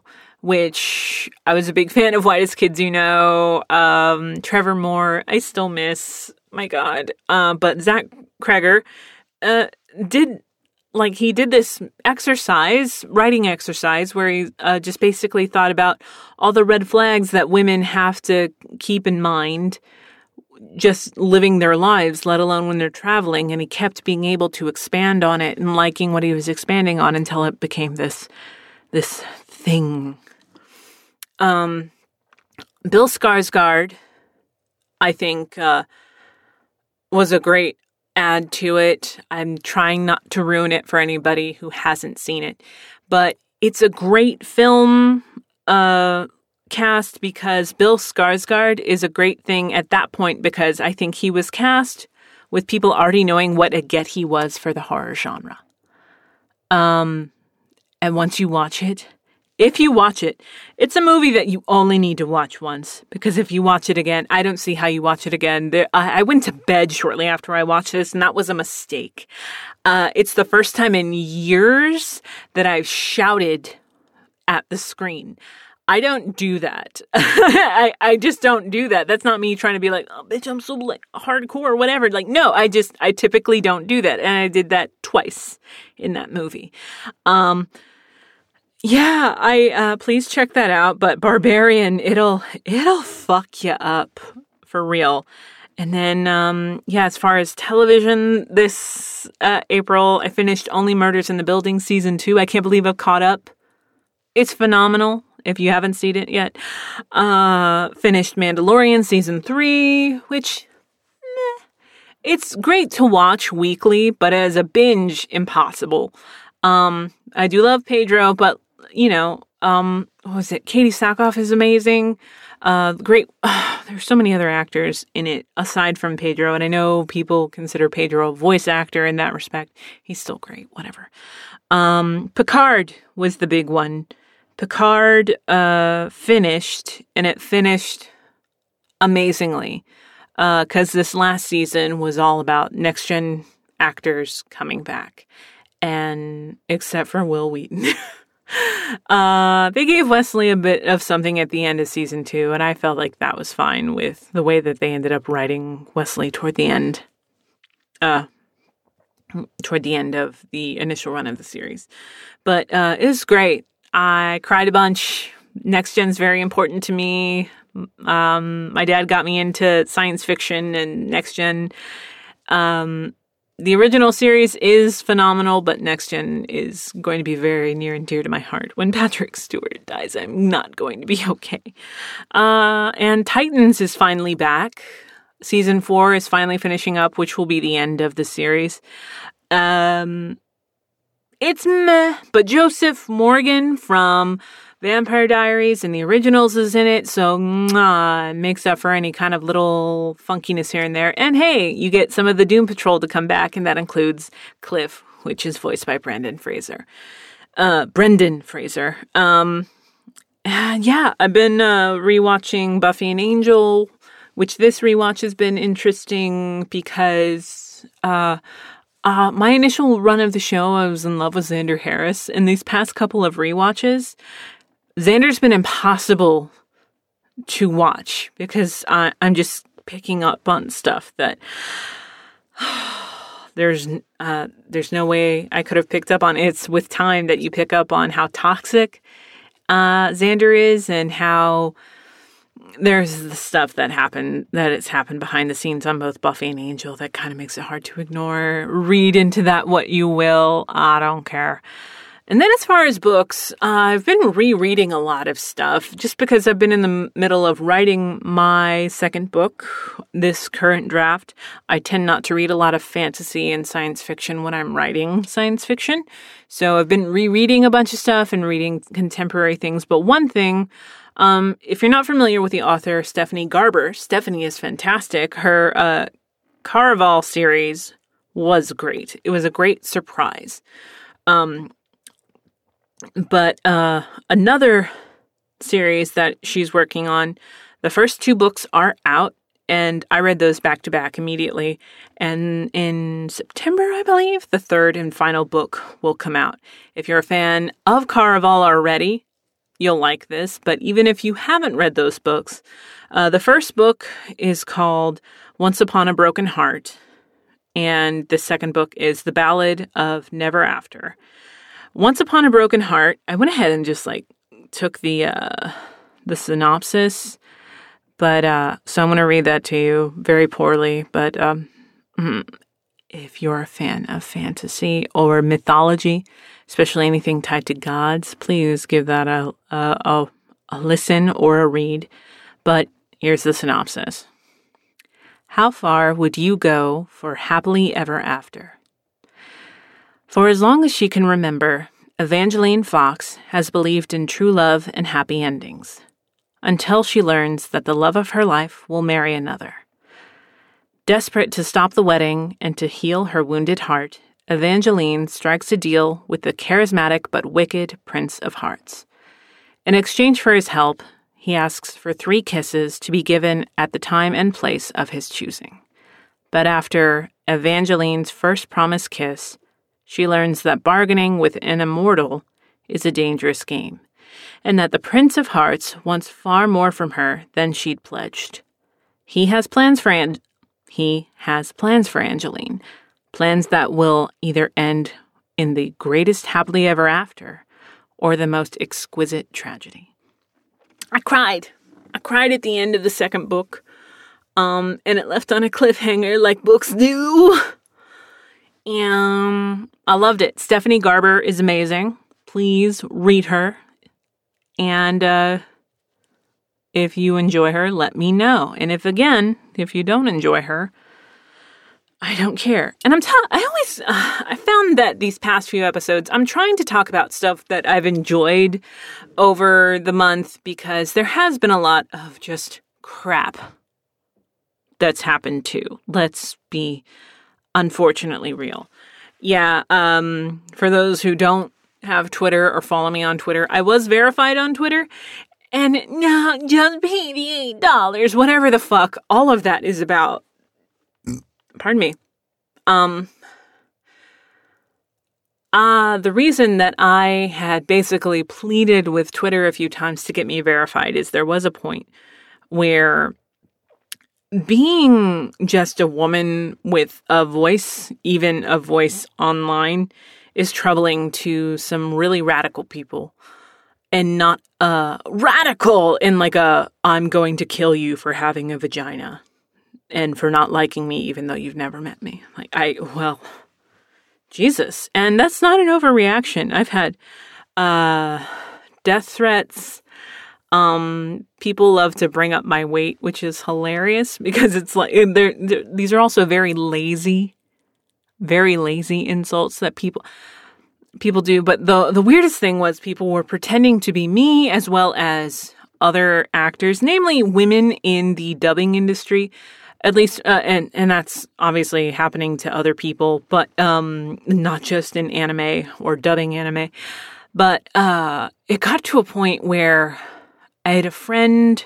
which I was a big fan of Whitest Kids You Know. Um, Trevor Moore, I still miss, my God. Uh, but Zach Cregger uh, did like he did this exercise, writing exercise, where he uh, just basically thought about all the red flags that women have to keep in mind just living their lives, let alone when they're traveling. And he kept being able to expand on it and liking what he was expanding on until it became this this thing. Um, Bill Skarsgård, I think, uh, was a great add to it. I'm trying not to ruin it for anybody who hasn't seen it, but it's a great film uh, cast because Bill Skarsgård is a great thing at that point because I think he was cast with people already knowing what a get he was for the horror genre. Um, and once you watch it, if you watch it, it's a movie that you only need to watch once because if you watch it again, I don't see how you watch it again. There, I, I, went to bed shortly after I watched this, and that was a mistake. Uh, it's the first time in years that I've shouted at the screen. I don't do that. I, I just don't do that. That's not me trying to be like, oh, bitch, I'm so like hardcore or whatever. Like, no, I just, I typically don't do that. And I did that twice in that movie. Um, yeah, I uh, please check that out. But Barbarian, it'll it'll fuck you up for real. And then, um, yeah, as far as television, this uh, April I finished Only Murders in the Building season two. I can't believe I've caught up. It's phenomenal. If you haven't seen it yet, uh, finished Mandalorian season three, which meh, it's great to watch weekly, but as a binge, impossible. Um, I do love Pedro, but you know, um, what was it? Katee Sackhoff is amazing. Uh, great. Uh, there's so many other actors in it aside from Pedro, and I know people consider Pedro a voice actor in that respect. He's still great. Whatever. Um, Picard was the big one. Picard uh, finished, and it finished amazingly because uh, this last season was all about next gen actors coming back, and except for Wil Wheaton. Uh, they gave Wesley a bit of something at the end of season two, and I felt like that was fine with the way that they ended up writing Wesley toward the end. Uh, toward the end of the initial run of the series. But uh, it was great. I cried a bunch. Next Gen's very important to me. Um, my dad got me into science fiction and Next Gen. Um, the original series is phenomenal, but Next Gen is going to be very near and dear to my heart. When Patrick Stewart dies, I'm not going to be okay. Uh, and Titans is finally back. Season four is finally finishing up, which will be the end of the series. Um, it's meh, but Joseph Morgan from Vampire Diaries and the originals is in it, so mwah, makes up for any kind of little funkiness here and there. And hey, you get some of the Doom Patrol to come back, and that includes Cliff, which is voiced by Brendan Fraser. Uh, Brendan Fraser. Um, yeah, I've been uh, rewatching Buffy and Angel, which this rewatch has been interesting because uh, uh, my initial run of the show, I was in love with Xander Harris, and these past couple of rewatches Xander's been impossible to watch because I, I'm just picking up on stuff that There's uh, there's no way I could have picked up on it's with time that you pick up on how toxic uh, Xander is and how there's the stuff that happened that it's happened behind the scenes on both Buffy and Angel that kind of makes it hard to ignore. Read into that what you will. I don't care. And then, as far as books, uh, I've been rereading a lot of stuff just because I've been in the middle of writing my second book, this current draft. I tend not to read a lot of fantasy and science fiction when I'm writing science fiction. So I've been rereading a bunch of stuff and reading contemporary things. But one thing, um, if you're not familiar with the author Stephanie Garber, Stephanie is fantastic. Her uh, Caraval series was great. It was a great surprise. Um, but uh, another series that she's working on, the first two books are out, and I read those back to back immediately. And in September, I believe, the third and final book will come out. If you're a fan of Caraval already, you'll like this. But even if you haven't read those books, uh, the first book is called Once Upon a Broken Heart, and the second book is The Ballad of Never After. Once Upon a Broken Heart, I went ahead and just like took the uh, the synopsis, but uh, so I'm going to read that to you very poorly. But um, mm, if you're a fan of fantasy or mythology, especially anything tied to gods, please give that a a, a, a listen or a read. But here's the synopsis. How far would you go for happily ever after? For as long as she can remember, Evangeline Fox has believed in true love and happy endings, until she learns that the love of her life will marry another. Desperate to stop the wedding and to heal her wounded heart, Evangeline strikes a deal with the charismatic but wicked Prince of Hearts. In exchange for his help, he asks for three kisses to be given at the time and place of his choosing. But after Evangeline's first promised kiss, she learns that bargaining with an immortal is a dangerous game, and that the Prince of Hearts wants far more from her than she'd pledged. He has plans for An- he has plans for Angeline, plans that will either end in the greatest happily ever after or the most exquisite tragedy. I cried. I cried at the end of the second book. Um, and it left on a cliffhanger like books do. And I loved it. Stephanie Garber is amazing. Please read her. And uh, if you enjoy her, let me know. And if again, if you don't enjoy her, I don't care. And I'm i always uh, I found that these past few episodes I'm trying to talk about stuff that I've enjoyed over the month because there has been a lot of just crap that's happened too. Let's be unfortunately real. Yeah, um, for those who don't have Twitter or follow me on Twitter, I was verified on Twitter. And no, just pay the eight dollars, whatever the fuck all of that is about. Pardon me. Um, uh, the reason that I had basically pleaded with Twitter a few times to get me verified is there was a point where being just a woman with a voice, even a voice online, is troubling to some really radical people. And not uh radical in like a I'm going to kill you for having a vagina and for not liking me even though you've never met me. Like I well Jesus. And that's not an overreaction. I've had uh death threats, um, people love to bring up my weight, which is hilarious because it's like they're, they're, these are also very lazy, very lazy insults that people people do. But the the weirdest thing was people were pretending to be me as well as other actors, namely women in the dubbing industry. At least, uh, and and that's obviously happening to other people, but um, not just in anime or dubbing anime. But uh, it got to a point where I had a friend,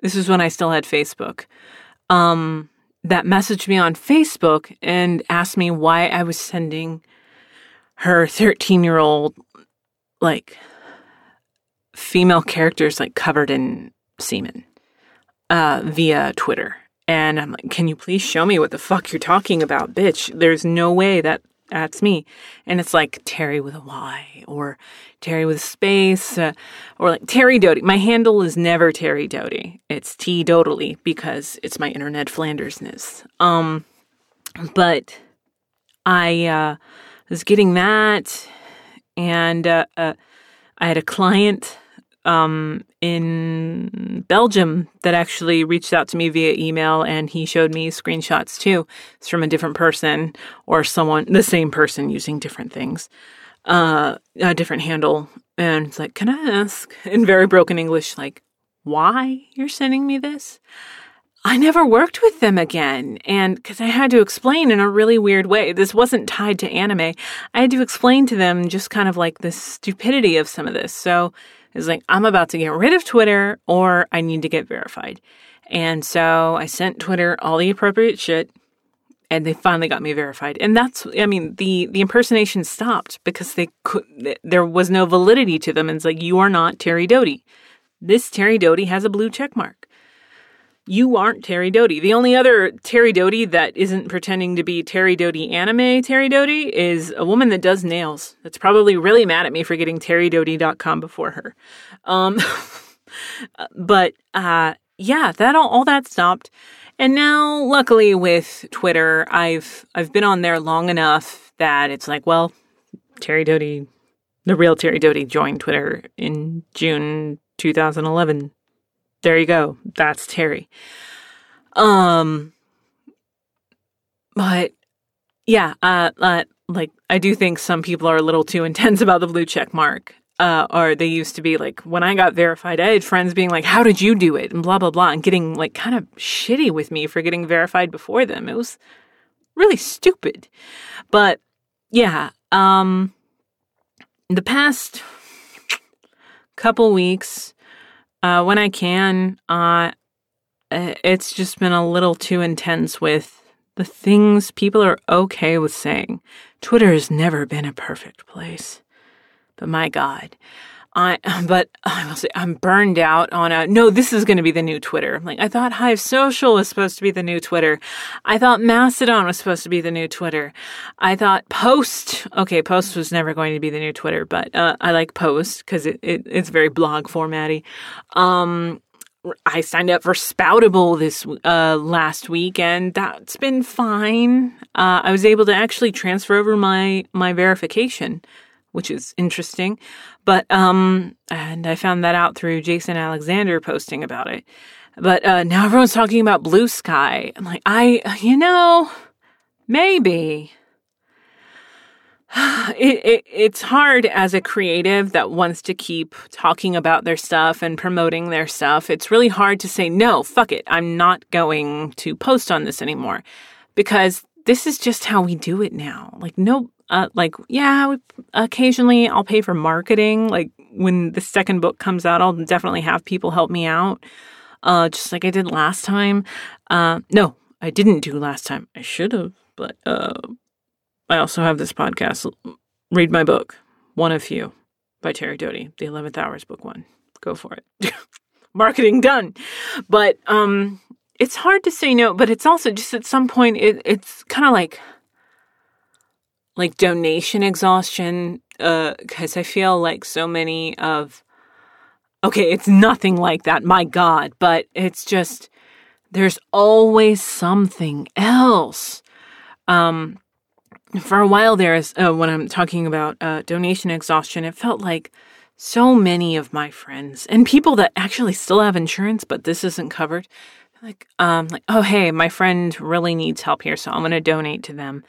this is when I still had Facebook, um, that messaged me on Facebook and asked me why I was sending her 13 year old, like, female characters, like, covered in semen uh, via Twitter. And I'm like, can you please show me what the fuck you're talking about, bitch? There's no way that that's me. And it's like Terry with a Y or Terry with a space uh, or like Terry Doty. My handle is never Terry Doty. It's T Dodily because it's my internet Flandersness. Um, but I uh, was getting that and uh, uh, I had a client um, in Belgium that actually reached out to me via email and he showed me screenshots too. It's from a different person or someone, the same person using different things, uh, a different handle. And it's like, can I ask in very broken English, like, why you're sending me this? I never worked with them again. And because I had to explain in a really weird way, this wasn't tied to anime. I had to explain to them just kind of like the stupidity of some of this. So it's like, I'm about to get rid of Twitter or I need to get verified. And so I sent Twitter all the appropriate shit and they finally got me verified. And that's, I mean, the, the impersonation stopped because they could, there was no validity to them. And it's like, you are not Terri Doty. This Terri Doty has a blue check mark you aren't Terri Doty. The only other Terry Doty that isn't pretending to be Terri Doty anime Terri Doty is a woman that does nails. That's probably really mad at me for getting terrydoty.com before her. Um, but uh, yeah, that all, all that stopped. And now, luckily, with Twitter, I've I've been on there long enough that it's like, well, Terri Doty, the real Terri Doty, joined Twitter in June 2011 there you go. That's Terri. Um, but yeah, uh, uh, like I do think some people are a little too intense about the blue check mark. Uh, or they used to be like when I got verified, I had friends being like, "How did you do it?" and blah blah blah, and getting like kind of shitty with me for getting verified before them. It was really stupid. But yeah, um, the past couple weeks, uh, when I can, uh, it's just been a little too intense with the things people are okay with saying. Twitter has never been a perfect place. But my God, I, but I will say I'm burned out on a, no, this is going to be the new Twitter. Like, I thought Hive Social was supposed to be the new Twitter. I thought Mastodon was supposed to be the new Twitter. I thought Post, okay, Post was never going to be the new Twitter, but, uh, I like Post because it, it, it's very blog formatty. Um, I signed up for Spoutable this uh, last week, and that's been fine. Uh, I was able to actually transfer over my my verification which is interesting. But um, and I found that out through Jason Alexander posting about it. But uh, now everyone's talking about Blue Sky. I'm like, I, you know, maybe. It, it, it's hard as a creative that wants to keep talking about their stuff and promoting their stuff. It's really hard to say, no, fuck it. I'm not going to post on this anymore because this is just how we do it now. Like, no, uh, like yeah occasionally i'll pay for marketing. Like when the second book comes out i'll definitely have people help me out. Uh, just like i did last time. Uh, no i didn't do last time. I should have but uh, i also have this podcast read my book one of few by terri doty the 11th hours book one. Go for it. Marketing done. But um it's hard to say no but it's also just at some point it, it's kind of like like donation exhaustion because uh, I feel like so many of okay, it's nothing like that, my God, but it's just there's always something else. Um, for a while there, uh, when I'm talking about uh, donation exhaustion, it felt like so many of my friends and people that actually still have insurance, but this isn't covered. Like, um, like, oh hey, my friend really needs help here, so I'm to donate to them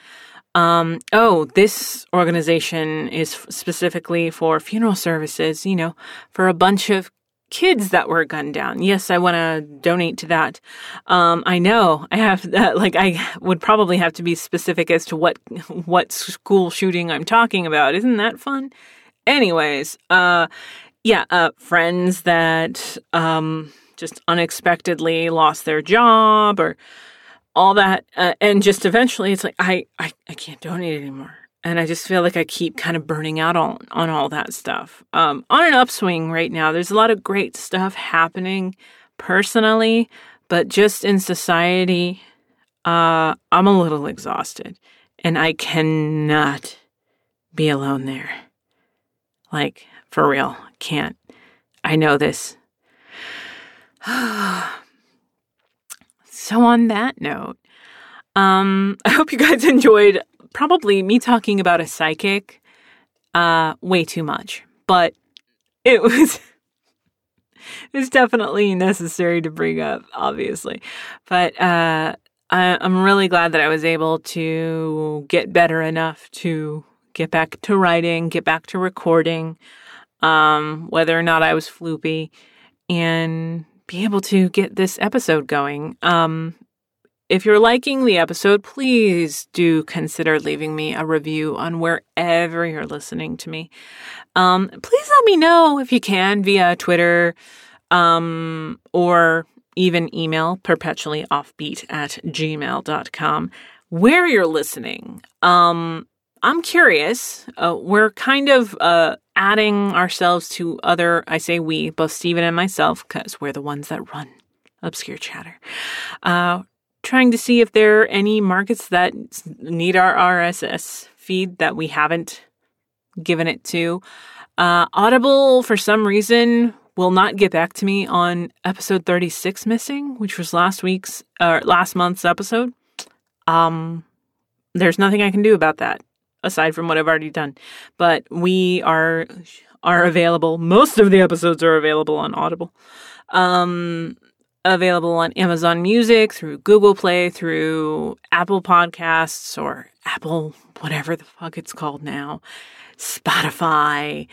um, oh, this organization is specifically for funeral services, you know, for a bunch of kids that were gunned down. Yes, I want to donate to that. Um, I know I have that, like, I would probably have to be specific as to what, what school shooting I'm talking about. Isn't that fun? Anyways, uh, yeah, uh, friends that, um, just unexpectedly lost their job or, all that uh, and just eventually it's like I, I i can't donate anymore and i just feel like i keep kind of burning out on on all that stuff um on an upswing right now there's a lot of great stuff happening personally but just in society, uh, I'm a little exhausted and I cannot be alone there. Like, for real, can't. I know this. so, on that note, um, I hope you guys enjoyed probably me talking about a psychic uh, way too much, but it was. it's definitely necessary to bring up, obviously. But uh, I, I'm really glad that I was able to get better enough to get back to writing, get back to recording, um, whether or not I was floopy, and be able to get this episode going. Um, if you're liking the episode, please do consider leaving me a review on wherever you're listening to me. Um, please let me know if you can via Twitter um, or even email perpetually offbeat at gmail.com where you're listening. Um, I'm curious. Uh, we're kind of uh, adding ourselves to other, I say we, both Stephen and myself, because we're the ones that run Obscure Chatter. Uh, trying to see if there are any markets that need our RSS feed that we haven't given it to. Uh, Audible, for some reason, will not get back to me on episode 36 missing, which was last week's or uh, last month's episode. Um, there's nothing I can do about that aside from what I've already done. But we are are available. Most of the episodes are available on Audible. Um, available on Amazon Music, through Google Play, through Apple Podcasts or Apple whatever the fuck it's called now, Spotify,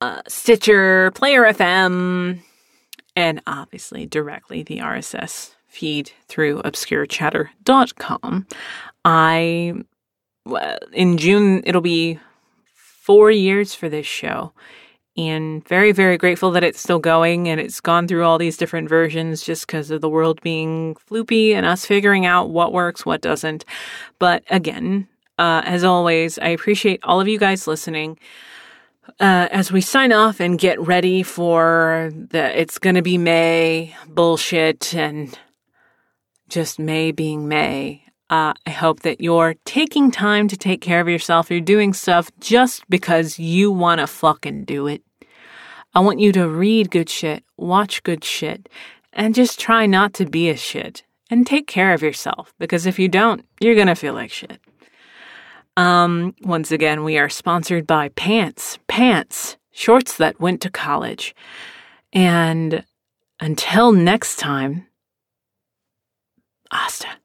uh, Stitcher, Player FM, and obviously directly the RSS feed through obscurechatter.com. I in June it'll be 4 years for this show. And very very grateful that it's still going and it's gone through all these different versions just because of the world being floopy and us figuring out what works what doesn't. But again uh, as always i appreciate all of you guys listening. Uh, as we sign off and get ready for the it's gonna be may bullshit and just may being may uh, I hope that you're taking time to take care of yourself. You're doing stuff just because you want to fucking do it. I want you to read good shit, watch good shit, and just try not to be a shit. And take care of yourself because if you don't, you're gonna feel like shit. Um, once again, we are sponsored by Pants. Pants, shorts that went to college. And until next time, Asta.